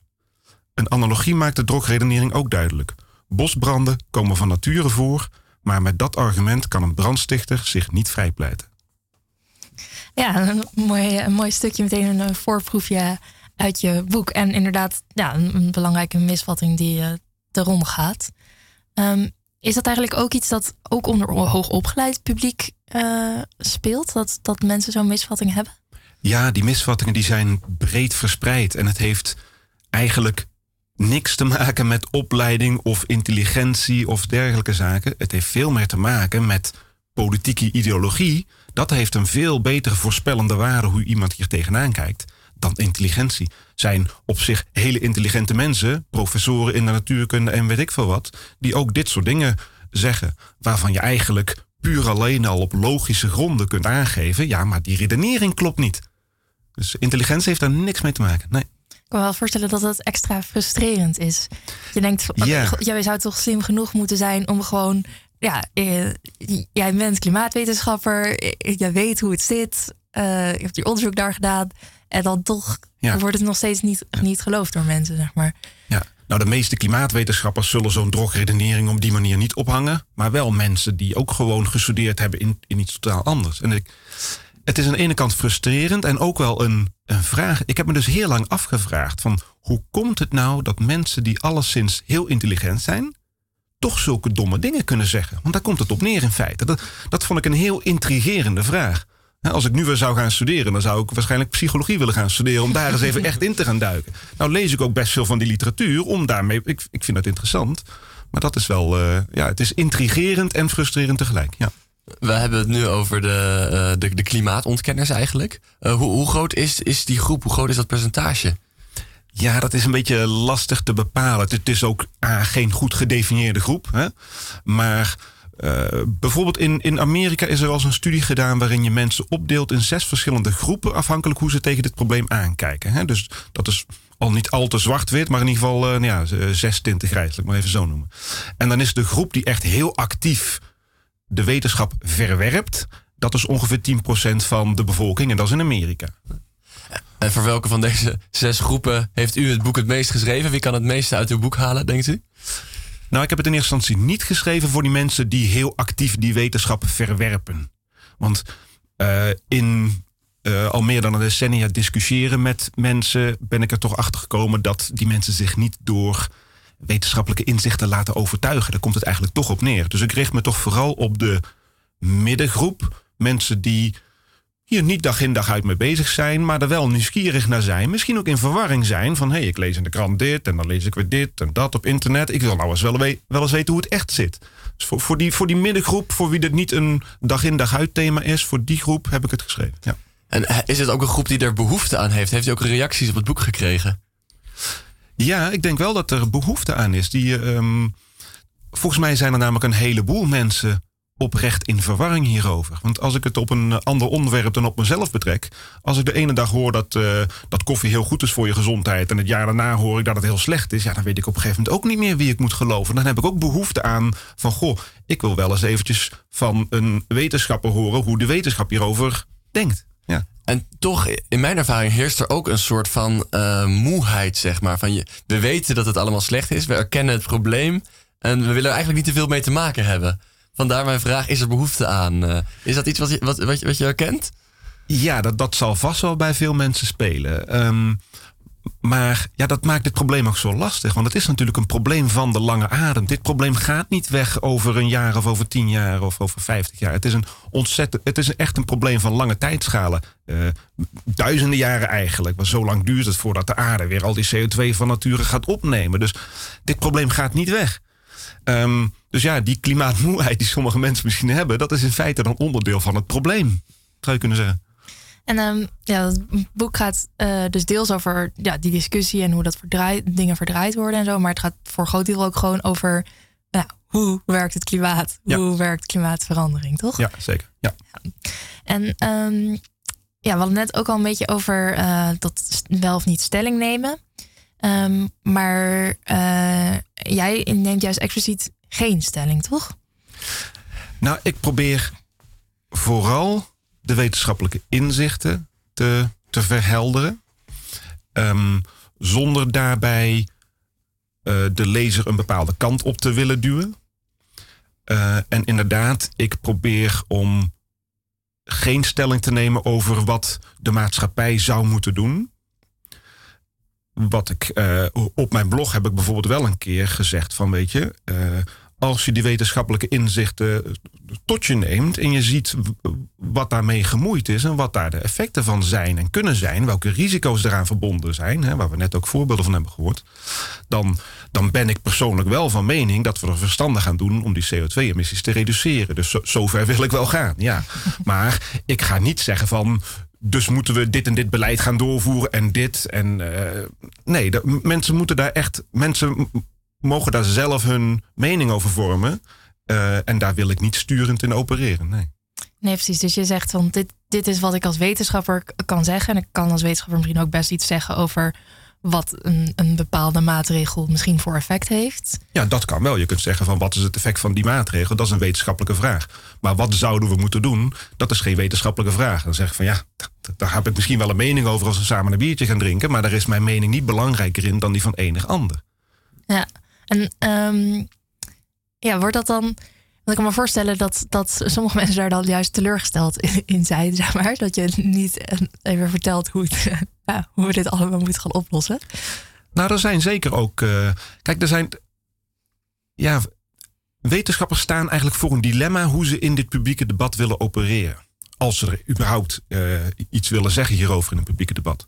Een analogie maakt de drogredenering ook duidelijk. Bosbranden komen van nature voor, maar met dat argument kan een brandstichter zich niet vrijpleiten. Ja, een mooi, een mooi stukje meteen een voorproefje uit je boek. En inderdaad, ja, een, belangrijke misvatting die te ronde gaat. Um, is dat eigenlijk ook iets dat ook onder hoogopgeleid publiek uh, speelt? Dat, dat mensen zo'n misvatting hebben? Ja, die misvattingen die zijn breed verspreid. En het heeft eigenlijk niks te maken met opleiding of intelligentie of dergelijke zaken. Het heeft veel meer te maken met politieke ideologie. Dat heeft een veel betere voorspellende waarde hoe iemand hier tegenaan kijkt dan intelligentie. Zijn op zich hele intelligente mensen, professoren in de natuurkunde en weet ik veel wat, die ook dit soort dingen zeggen, waarvan je eigenlijk puur alleen al op logische gronden kunt aangeven, ja, maar die redenering klopt niet. Dus intelligentie heeft daar niks mee te maken. Nee. Ik kan me wel voorstellen dat het extra frustrerend is. Je denkt, jij zou toch slim genoeg moeten zijn om gewoon, ja, eh, jij bent klimaatwetenschapper, eh, jij weet hoe het zit, uh, je hebt je onderzoek daar gedaan. En dan toch wordt het nog steeds niet, niet geloofd door mensen, zeg maar. Ja, nou de meeste klimaatwetenschappers zullen zo'n drogredenering op die manier niet ophangen. Maar wel mensen die ook gewoon gestudeerd hebben in, in iets totaal anders. En ik, het is aan de ene kant frustrerend en ook wel een, een vraag. Ik heb me dus heel lang afgevraagd van hoe komt het nou dat mensen die alleszins heel intelligent zijn, toch zulke domme dingen kunnen zeggen? Want daar komt het op neer in feite. Dat, dat vond ik een heel intrigerende vraag. Als ik nu weer zou gaan studeren, dan zou ik waarschijnlijk psychologie willen gaan studeren. Om daar eens even echt in te gaan duiken. Nou lees ik ook best veel van die literatuur. Om daarmee, ik, ik vind dat interessant. Maar dat is wel, uh, ja, het is intrigerend en frustrerend tegelijk. Ja. We hebben het nu over de, uh, de, de, klimaatontkenners eigenlijk. Uh, hoe, hoe groot is, is die groep? Hoe groot is dat percentage? Ja, dat is een beetje lastig te bepalen. Het is ook ah, geen goed gedefinieerde groep. Hè? Maar uh, bijvoorbeeld in, in Amerika is er al eens een studie gedaan waarin je mensen opdeelt in zes verschillende groepen, afhankelijk hoe ze tegen dit probleem aankijken. Hè? Dus dat is al niet al te zwart-wit, maar in ieder geval uh, nou ja, zes tinten grijs, maar even zo noemen. En dan is de groep die echt heel actief de wetenschap verwerpt, dat is ongeveer 10% van de bevolking en dat is in Amerika. En voor welke van deze zes groepen heeft u het boek het meest geschreven? Wie kan het meeste uit uw boek halen, denkt u? Nou, ik heb het in eerste instantie niet geschreven voor die mensen die heel actief die wetenschap verwerpen. Want uh, in uh, al meer dan een decennia discussiëren met mensen, ben ik er toch achter gekomen dat die mensen zich niet door wetenschappelijke inzichten laten overtuigen. Daar komt het eigenlijk toch op neer. Dus ik richt me toch vooral op de middengroep. Mensen die hier niet dag in dag uit mee bezig zijn, maar er wel nieuwsgierig naar zijn. Misschien ook in verwarring zijn van hé, hey, ik lees in de krant dit en dan lees ik weer dit en dat op internet. Ik wil nou eens wel, wel eens weten hoe het echt zit. Dus voor, voor, die, voor die middengroep, voor wie dit niet een dag in dag uit thema is, voor die groep heb ik het geschreven. Ja. En is het ook een groep die er behoefte aan heeft? Heeft u ook reacties op het boek gekregen? Ja, ik denk wel dat er behoefte aan is. Die, ehm, volgens mij zijn er namelijk een heleboel mensen oprecht in verwarring hierover. Want als ik het op een ander onderwerp dan op mezelf betrek. Als ik de ene dag hoor dat, uh, dat koffie heel goed is voor je gezondheid. en het jaar daarna hoor ik dat het heel slecht is. ja, dan weet ik op een gegeven moment ook niet meer wie ik moet geloven. Dan heb ik ook behoefte aan van. goh, ik wil wel eens eventjes van een wetenschapper horen. hoe de wetenschap hierover denkt. Ja. En toch, in mijn ervaring, heerst er ook een soort van uh, moeheid, zeg maar. Van je, we weten dat het allemaal slecht is, we erkennen het probleem. En we willen er eigenlijk niet te veel mee te maken hebben. Vandaar mijn vraag, is er behoefte aan? Uh, is dat iets wat je, wat, wat, je, wat je herkent? Ja, dat, dat zal vast wel bij veel mensen spelen. Um, maar ja, dat maakt dit probleem ook zo lastig. Want het is natuurlijk een probleem van de lange adem. Dit probleem gaat niet weg over een jaar of over tien jaar of over vijftig jaar. Het is een ontzettend, het is echt een probleem van lange tijdschalen. Uh, duizenden jaren eigenlijk. Maar zo lang duurt het voordat de aarde weer al die CO2 van nature gaat opnemen. Dus dit probleem gaat niet weg. Um, dus ja, die klimaatmoeheid die sommige mensen misschien hebben, dat is in feite dan onderdeel van het probleem, zou je kunnen zeggen. En um, ja, het boek gaat uh, dus deels over ja, die discussie en hoe dat verdraaid, dingen verdraaid worden en zo. Maar het gaat voor groot deel ook gewoon over nou, hoe werkt het klimaat? Hoe werkt klimaatverandering, toch? Ja, zeker. Ja. ja. En um, ja, we hadden net ook al een beetje over uh, dat wel of niet stelling nemen. Um, maar uh, jij neemt juist expliciet geen stelling, toch? Nou, ik probeer vooral de wetenschappelijke inzichten te, te verhelderen. Um, zonder daarbij uh, de lezer een bepaalde kant op te willen duwen. Uh, en inderdaad, ik probeer om geen stelling te nemen over wat de maatschappij zou moeten doen. Wat ik uh, op mijn blog heb ik bijvoorbeeld wel een keer gezegd van weet je, als je die wetenschappelijke inzichten tot je neemt en je ziet wat daarmee gemoeid is en wat daar de effecten van zijn en kunnen zijn, welke risico's eraan verbonden zijn, hè, waar we net ook voorbeelden van hebben gehoord, dan, dan ben ik persoonlijk wel van mening dat we er verstandig gaan doen om die CO2-emissies te reduceren. Dus zo, zover wil ik wel gaan, ja. Maar ik ga niet zeggen van dus moeten we dit en dit beleid gaan doorvoeren en dit. En uh, nee, mensen moeten daar echt. Mensen mogen daar zelf hun mening over vormen. Uh, en daar wil ik niet sturend in opereren. Nee. Nee, precies. Dus je zegt van dit, dit is wat ik als wetenschapper kan zeggen. En ik kan als wetenschapper misschien ook best iets zeggen over wat een, een bepaalde maatregel misschien voor effect heeft. Ja, dat kan wel. Je kunt zeggen van wat is het effect van die maatregel? Dat is een wetenschappelijke vraag. Maar wat zouden we moeten doen? Dat is geen wetenschappelijke vraag. Dan zeg ik van ja, daar heb ik misschien wel een mening over als we samen een biertje gaan drinken. Maar daar is mijn mening niet belangrijker in dan die van enig ander. Ja, en um, ja, wordt dat dan ik kan me voorstellen dat, dat sommige mensen daar dan juist teleurgesteld in, zijn, zeg maar. Dat je niet even vertelt hoe, hoe we dit allemaal moeten gaan oplossen. Nou, er zijn zeker ook. Uh, kijk, er zijn. Ja, wetenschappers staan eigenlijk voor een dilemma hoe ze in dit publieke debat willen opereren. Als ze er überhaupt uh, iets willen zeggen hierover in een publieke debat.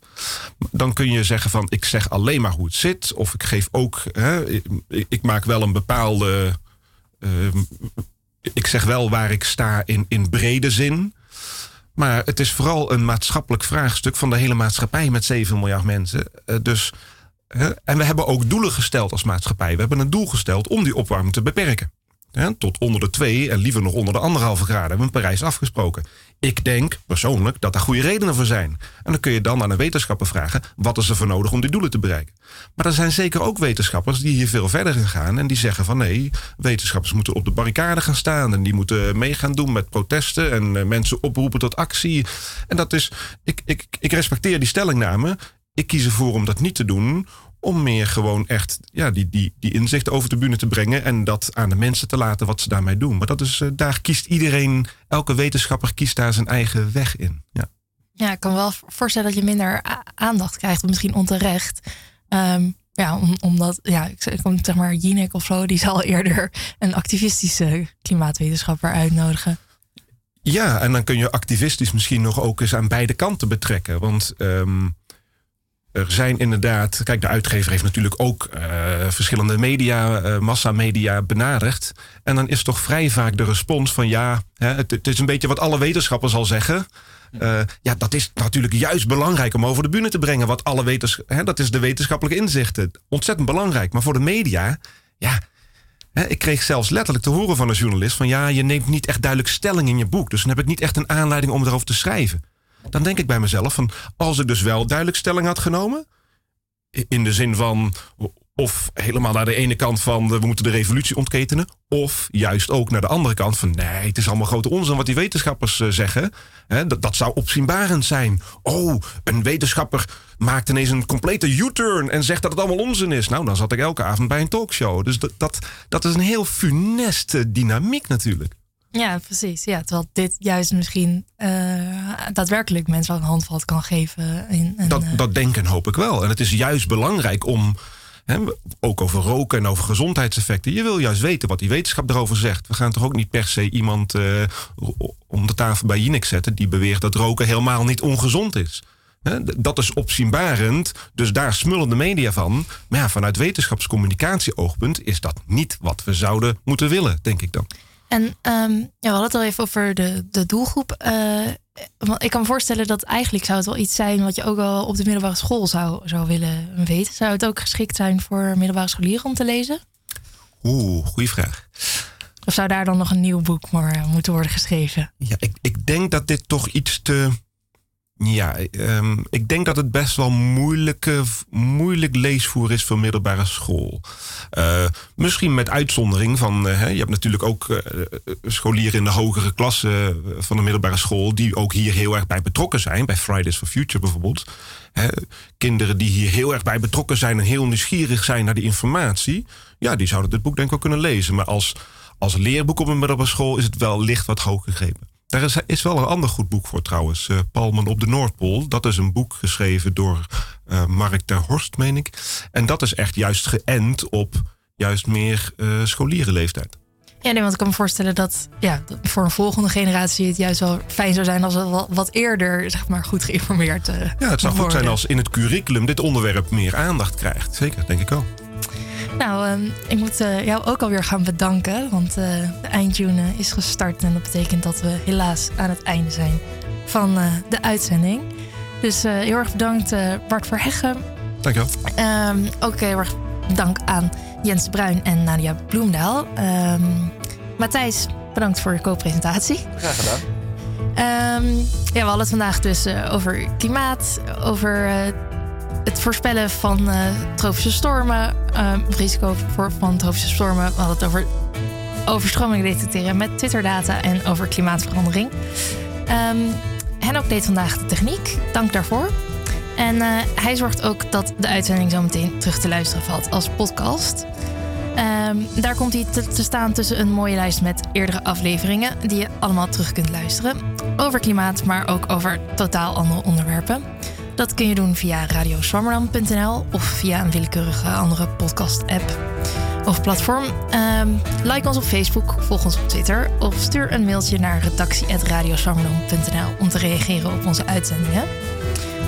Dan kun je zeggen van ik zeg alleen maar hoe het zit. Of ik geef ook. Hè, ik, maak wel een bepaalde. Uh, ik zeg wel waar ik sta in, in brede zin. Maar het is vooral een maatschappelijk vraagstuk van de hele maatschappij met 7 miljard mensen. Uh, dus, en we hebben ook doelen gesteld als maatschappij. We hebben een doel gesteld om die opwarming te beperken tot onder de twee en liever nog onder de anderhalve graden hebben we in Parijs afgesproken. Ik denk persoonlijk dat daar goede redenen voor zijn. En dan kun je dan aan een wetenschapper vragen: wat is er voor nodig om die doelen te bereiken? Maar er zijn zeker ook wetenschappers die hier veel verder gaan en die zeggen van nee, wetenschappers moeten op de barricade gaan staan en die moeten mee gaan doen met protesten en eh, mensen oproepen tot actie. En dat is, ik, ik, ik respecteer die stellingname. Ik kies ervoor om dat niet te doen, om meer gewoon echt ja, die, die, die inzicht over de bühne te brengen en dat aan de mensen te laten wat ze daarmee doen. Maar dat is, uh, daar kiest iedereen, elke wetenschapper kiest daar zijn eigen weg in. Ja, ja ik kan wel voorstellen dat je minder aandacht krijgt, misschien onterecht. Um, ja, om, omdat, ja, ik kom zeg maar Jinek of zo, die zal eerder een activistische klimaatwetenschapper uitnodigen. Ja, en dan kun je activistisch misschien nog ook eens aan beide kanten betrekken. Want um, er zijn inderdaad, kijk, de uitgever heeft natuurlijk ook uh, verschillende media, uh, massamedia benaderd. En dan is toch vrij vaak de respons van ja, hè, het, is een beetje wat alle wetenschappers al zeggen. Uh, ja, dat is natuurlijk juist belangrijk om over de bühne te brengen. Wat alle wetenschappers, dat is de wetenschappelijke inzichten. Ontzettend belangrijk. Maar voor de media, ja, hè, ik kreeg zelfs letterlijk te horen van een journalist van ja, je neemt niet echt duidelijk stelling in je boek. Dus dan heb ik niet echt een aanleiding om erover te schrijven. Dan denk ik bij mezelf van als ik dus wel duidelijk stelling had genomen. In de zin van of helemaal naar de ene kant van we moeten de revolutie ontketenen. Of juist ook naar de andere kant van nee, het is allemaal grote onzin wat die wetenschappers uh, zeggen. dat, dat zou opzienbarend zijn. Oh, een wetenschapper maakt ineens een complete U-turn en zegt dat het allemaal onzin is. Nou, dan zat ik elke avond bij een talkshow. Dus dat, dat is een heel funeste dynamiek natuurlijk. Ja, precies. Ja, terwijl dit juist misschien uh, daadwerkelijk mensen een handvat kan geven. In, dat, uh... dat denken hoop ik wel. En het is juist belangrijk om, hè, ook over roken en over gezondheidseffecten. Je wil juist weten wat die wetenschap erover zegt. We gaan toch ook niet per se iemand uh, om de tafel bij Jinek zetten die beweert dat roken helemaal niet ongezond is. Dat is opzienbarend, dus daar smullen de media van. Maar ja, vanuit wetenschapscommunicatie-oogpunt is dat niet wat we zouden moeten willen, denk ik dan. En um, ja, we hadden het al even over de, de doelgroep. Uh, ik kan me voorstellen dat eigenlijk zou het wel iets zijn wat je ook al op de middelbare school zou, zou willen weten. Zou het ook geschikt zijn voor middelbare scholieren om te lezen? Oeh, goede vraag. Of zou daar dan nog een nieuw boek maar moeten worden geschreven? Ja, ik, ik denk dat dit toch iets te ja, um, ik denk dat het best wel moeilijke, moeilijk leesvoer is voor middelbare school. Uh, misschien met uitzondering van, uh, je hebt natuurlijk ook uh, scholieren in de hogere klassen van de middelbare school die ook hier heel erg bij betrokken zijn. Bij Fridays for Future bijvoorbeeld. kinderen die hier heel erg bij betrokken zijn en heel nieuwsgierig zijn naar die informatie. Ja, die zouden dit boek denk ik ook kunnen lezen. Maar als, als leerboek op een middelbare school is het wel licht wat hoog gegrepen. Daar is, is wel een ander goed boek voor trouwens. Uh, Palmen op de Noordpool. Dat is een boek geschreven door uh, Mark ter Horst, meen ik. En dat is echt juist geënt op juist meer uh, scholierenleeftijd. Ja, nee, want ik kan me voorstellen dat ja, voor een volgende generatie het juist wel fijn zou zijn als het wat eerder zeg maar, goed geïnformeerd uh, Ja, het zou goed zijn als in het curriculum dit onderwerp meer aandacht krijgt. Zeker, denk ik wel. Nou, ehm, ik moet uh, jou ook alweer gaan bedanken. Want uh, de eindtune is gestart. En dat betekent dat we helaas aan het einde zijn van uh, de uitzending. Dus heel erg bedankt Bart Verheggen. Dankjewel. Um, ook heel erg dank aan Jens Bruin en Nadia Bloemdaal. Um, Matthijs, bedankt voor je co-presentatie. Graag gedaan. Ehm, ja, we hadden het vandaag dus uh, over klimaat, over uh, het voorspellen van uh, tropische stormen, het risico voor, van tropische stormen. We hadden het over overstromingen detecteren met Twitter-data en over klimaatverandering. Um, Henok deed vandaag de techniek, dank daarvoor. En hij zorgt ook dat de uitzending zo meteen terug te luisteren valt als podcast. Um, daar komt hij te, staan tussen een mooie lijst met eerdere afleveringen die je allemaal terug kunt luisteren. Over klimaat, maar ook over totaal andere onderwerpen. Dat kun je doen via radioswammerdam.nl of via een willekeurige andere podcast-app of platform. Um, like ons op Facebook, volg ons op Twitter of stuur een mailtje naar redactie.radioswammerdam.nl om te reageren op onze uitzendingen.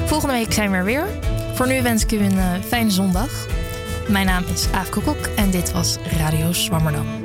Volgende week zijn we er weer. Voor nu wens ik u een uh, fijne zondag. Mijn naam is Aaf Koekok en dit was Radio Zwammerdam.